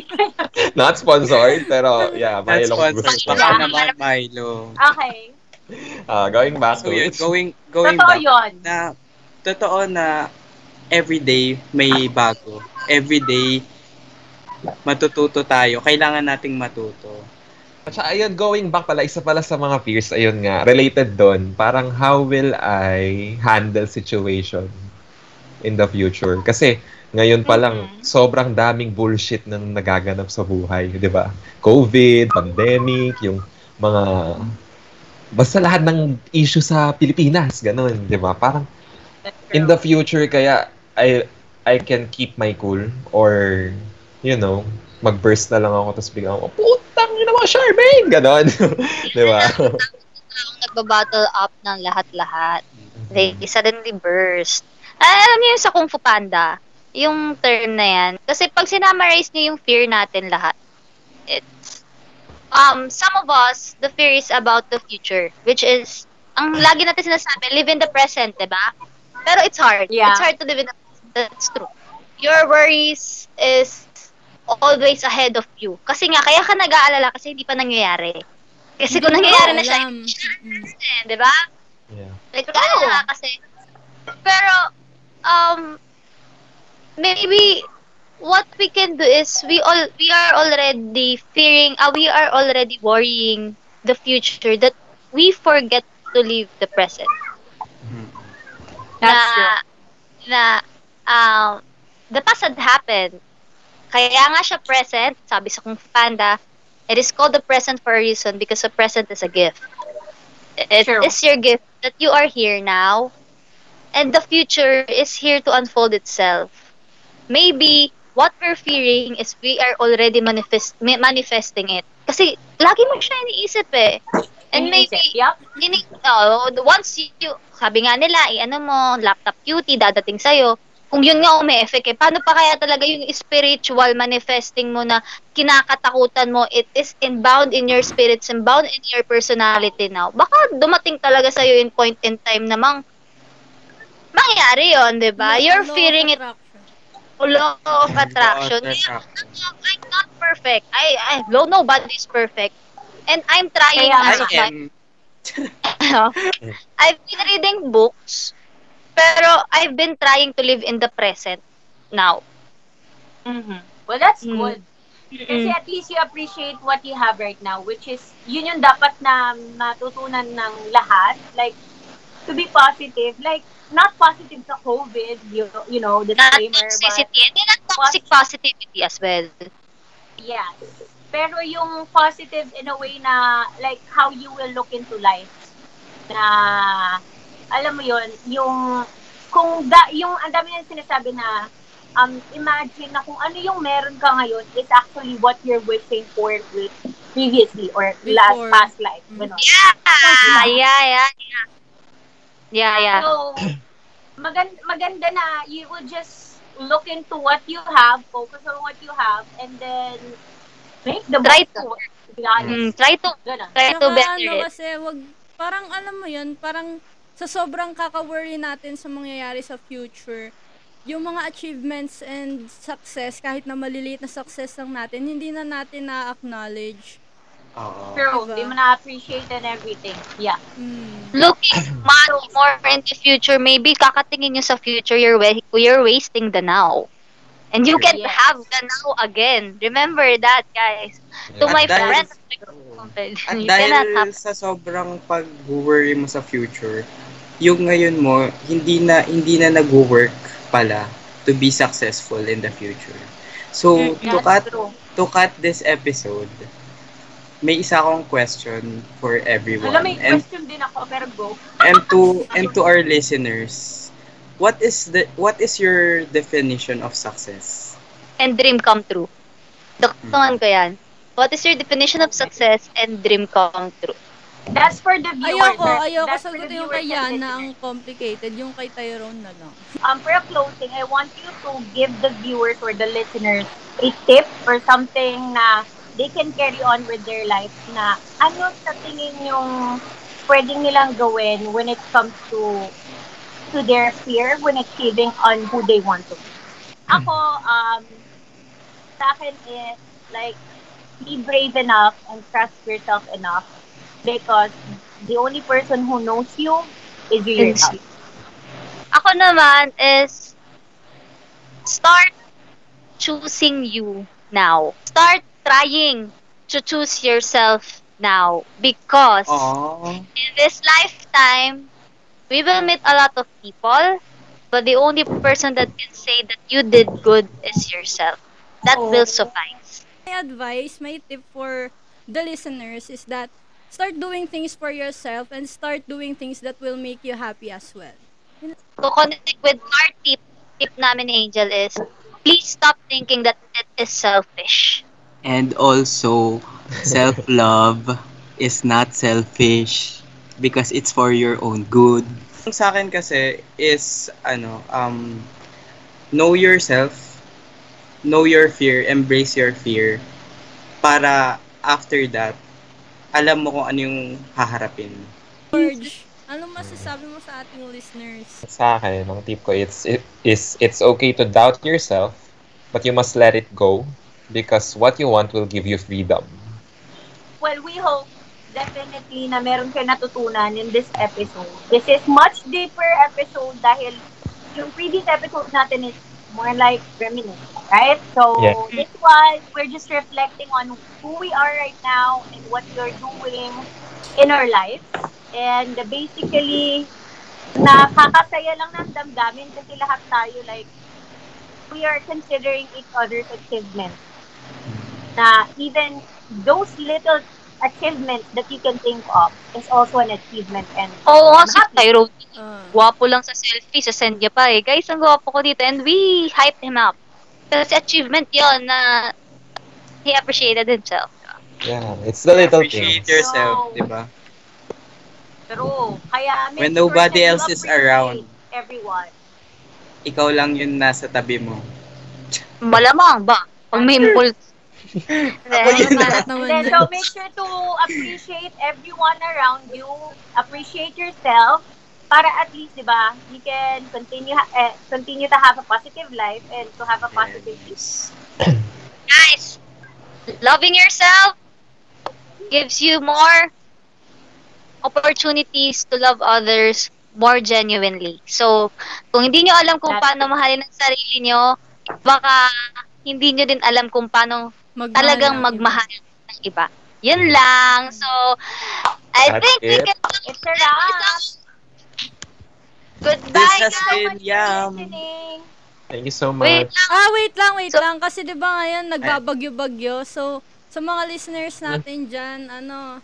Not sponsored, pero yeah, Milo. sponsor. Baka naman Milo. okay. Ah, going back So to yun, it. going, going Totoo back, yun. na totoo na everyday may bago. Everyday matututo tayo. Kailangan nating matuto. At saka, ayun, going back pala, isa pala sa mga fears, ayun nga, related doon, parang how will I handle situation in the future? Kasi, ngayon pa lang, sobrang daming bullshit na nagaganap sa buhay, di ba? COVID, pandemic, yung mga, basta lahat ng issue sa Pilipinas, ganun, di ba? Parang, in the future, kaya, I, I can keep my cool, or, you know, mag-burst na lang ako, tapos biglang ako, putang ina mo, Charmaine! Ganon. Di ba? Nagbabattle up ng lahat-lahat. They suddenly burst. Ah, alam niyo yung sa Kung Fu Panda, yung term na yan. Kasi pag sinamarize niyo yung fear natin lahat, it's, um, some of us, the fear is about the future, which is, ang lagi natin sinasabi, live in the present, di ba? Pero it's hard. Yeah. It's hard to live in the present. That's true. Your worries is always ahead of you. Kasi nga, kaya ka nag-aalala kasi hindi pa nangyayari. Kasi kung nangyayari na siya, Alam. Mm. eh, di ba? Yeah. Like, kaya kasi. Pero, um, maybe, what we can do is, we all, we are already fearing, uh, we are already worrying the future that we forget to live the present. That's na, true. na, um, the past had happened. Kaya nga siya present, sabi sa Kung Panda, it is called the present for a reason because the present is a gift. It True. is your gift that you are here now, and the future is here to unfold itself. Maybe what we're fearing is we are already manifest ma- manifesting it. Kasi lagi mo siya iniisip eh. And maybe Yup. Nini, oh, once you, sabi nga nila, eh, ano mo, laptop cutie, dadating sa'yo. Kung yun nga umi-effect eh, paano pa kaya talaga yung spiritual manifesting mo na kinakatakutan mo, it is inbound in your spirits, inbound in your personality now. Baka dumating talaga sa'yo in point in time namang mangyari yon di ba? You're Law of fearing it, attraction. law of attraction. I'm not perfect. I, I, no, nobody's perfect. And I'm trying Kaya of I am, I've been reading books, pero I've been trying to live in the present now. Mhm. Well, that's Mm. good. Kasi at least you appreciate what you have right now, which is, yun yung dapat na matutunan ng lahat. Like, to be positive. Like, not positive sa COVID, you, you know, the Not disclaimer, but toxicity, and then not toxic positivity as well. yes. Pero yung positive in a way na, like, how you will look into life. Na, alam mo yun, yung, kung da, yung, ang dami nang sinasabi na, um, imagine na kung ano yung meron ka ngayon is actually what you're wishing for with previously or last Before. past life. Mm. Ganon. Yeah, yeah, yeah, yeah. Yeah, yeah. So, maganda, maganda na you will just look into what you have, focus on what you have, and then make the Try most to it. To be honest. Mm, try to, Ganon. try to better ano it. kasi, wag, parang alam mo yun, parang sa sobrang kaka-worry natin sa mangyayari sa future, yung mga achievements and success, kahit na maliliit na success lang natin, hindi na natin na-acknowledge. Oo. True. Diba? Di mo na-appreciate and everything. Yeah. Mm. Looking much more in the future, maybe kakatingin nyo sa future, you're, wa- you're wasting the now. And you can Yes. have the now again. Remember that, guys. To Yeah. my At dahil- friends, At you cannot dahil have sa sobrang pag-worry mo sa future, yung ngayon mo, hindi na hindi na nag-work pala to be successful in the future. So, Mm, to cut, to cut this episode, may isa akong question for everyone. Alam, may And question din ako, pero go. and to and to our listeners, what is the what is your definition of success? and dream come true. Doktongan ko yan. What is your definition of success and dream come true? That's for the viewers. Ayoko, ayoko sagutin yung kay Yana, ang complicated. Yung kay Tyrone na lang. Um, for a closing, I want you to give the viewers or the listeners a tip or something na they can carry on with their life na ano sa tingin yung pwedeng nilang gawin when it comes to to their fear when achieving on who they want to be. Ako, um, sa akin is like, be brave enough and trust yourself enough because the only person who knows you is you Is yourself. Ako naman is start choosing you now. Start trying to choose yourself now because Oh, in this lifetime we will meet a lot of people but the only person that can say that you did good is yourself. That will suffice. My advice, my tip for the listeners is that start doing things for yourself and start doing things that will make you happy as well. To connect with our tip, tip namin ni Angel is please stop thinking that it is selfish. And also, self-love is not selfish because it's for your own good. Sa akin kasi is, ano, um, know yourself, know your fear, embrace your fear, para after that, alam mo kung ano yung haharapin. George, anong masasabi mo sa ating listeners? Sa akin, ang tip ko it's, it, is it's okay to doubt yourself, but you must let it go because what you want will give you freedom. Well, we hope definitely na meron kayo natutunan in this episode. This is much deeper episode dahil yung previous episode natin is more like reminiscent, right? So, Yeah. this one, we're just reflecting on who we are right now and what we're doing in our lives. And basically, nakakasaya lang ng damdamin kasi lahat tayo like, we are considering each other's achievements. Na even those little achievements that you can think of is also an achievement and Oo nga, si Tyrone. Ah. Gwapo lang sa selfie, sa send niya pa eh. Guys, ang gwapo ko dito. And we hyped him up. Kasi achievement yon na he appreciated himself. Yeah, it's the little Appreciate things. yourself, So, di ba? true. Kaya make When sure nobody that you else is appreciate around. Everyone. Ikaw lang yun nasa tabi mo. Malamang ba? Pag may impulse. Then, so make sure to appreciate everyone around you. Appreciate yourself para at least, di ba, you can continue eh, continue to have a positive life and to have a positive future. Guys, loving yourself gives you more opportunities to love others more genuinely. So, kung hindi nyo alam kung paano mahalin ang sarili nyo, baka hindi nyo din alam kung paano Magmahal talagang ng magmahal ng iba. Yun lang. So, I That's think we it. can It's a wrap. Goodbye, This has guys. been Thank you for Yum. listening. Thank you so Wait much. lang. Ah, wait lang, wait So- lang. Kasi di ba ngayon, nagbabagyo-bagyo. So, sa mga listeners natin dyan, ano,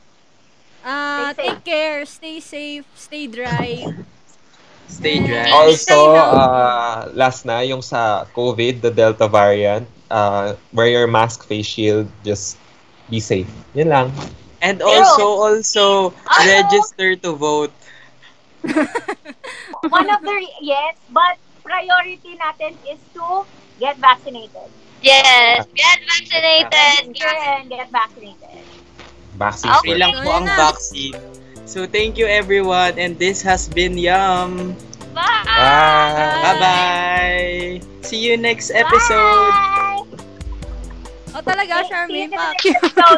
ah, safe. take care, stay safe, stay dry. Stay dry. Also, uh, last na, yung sa COVID, the Delta variant, uh, wear your mask, face shield, just be safe. Yun lang. And also, also, Ano? register to vote. One of the, yes, but priority natin is to get vaccinated. Yes, get vaccinated. Register and get vaccinated. Vaccine Okay. Free lang po ang Ayun na. vaccine. So, thank you everyone. And this has been Yum. Bye. Bye. Bye-bye. See you next episode. Bye! O talaga, See you Charmaine pa.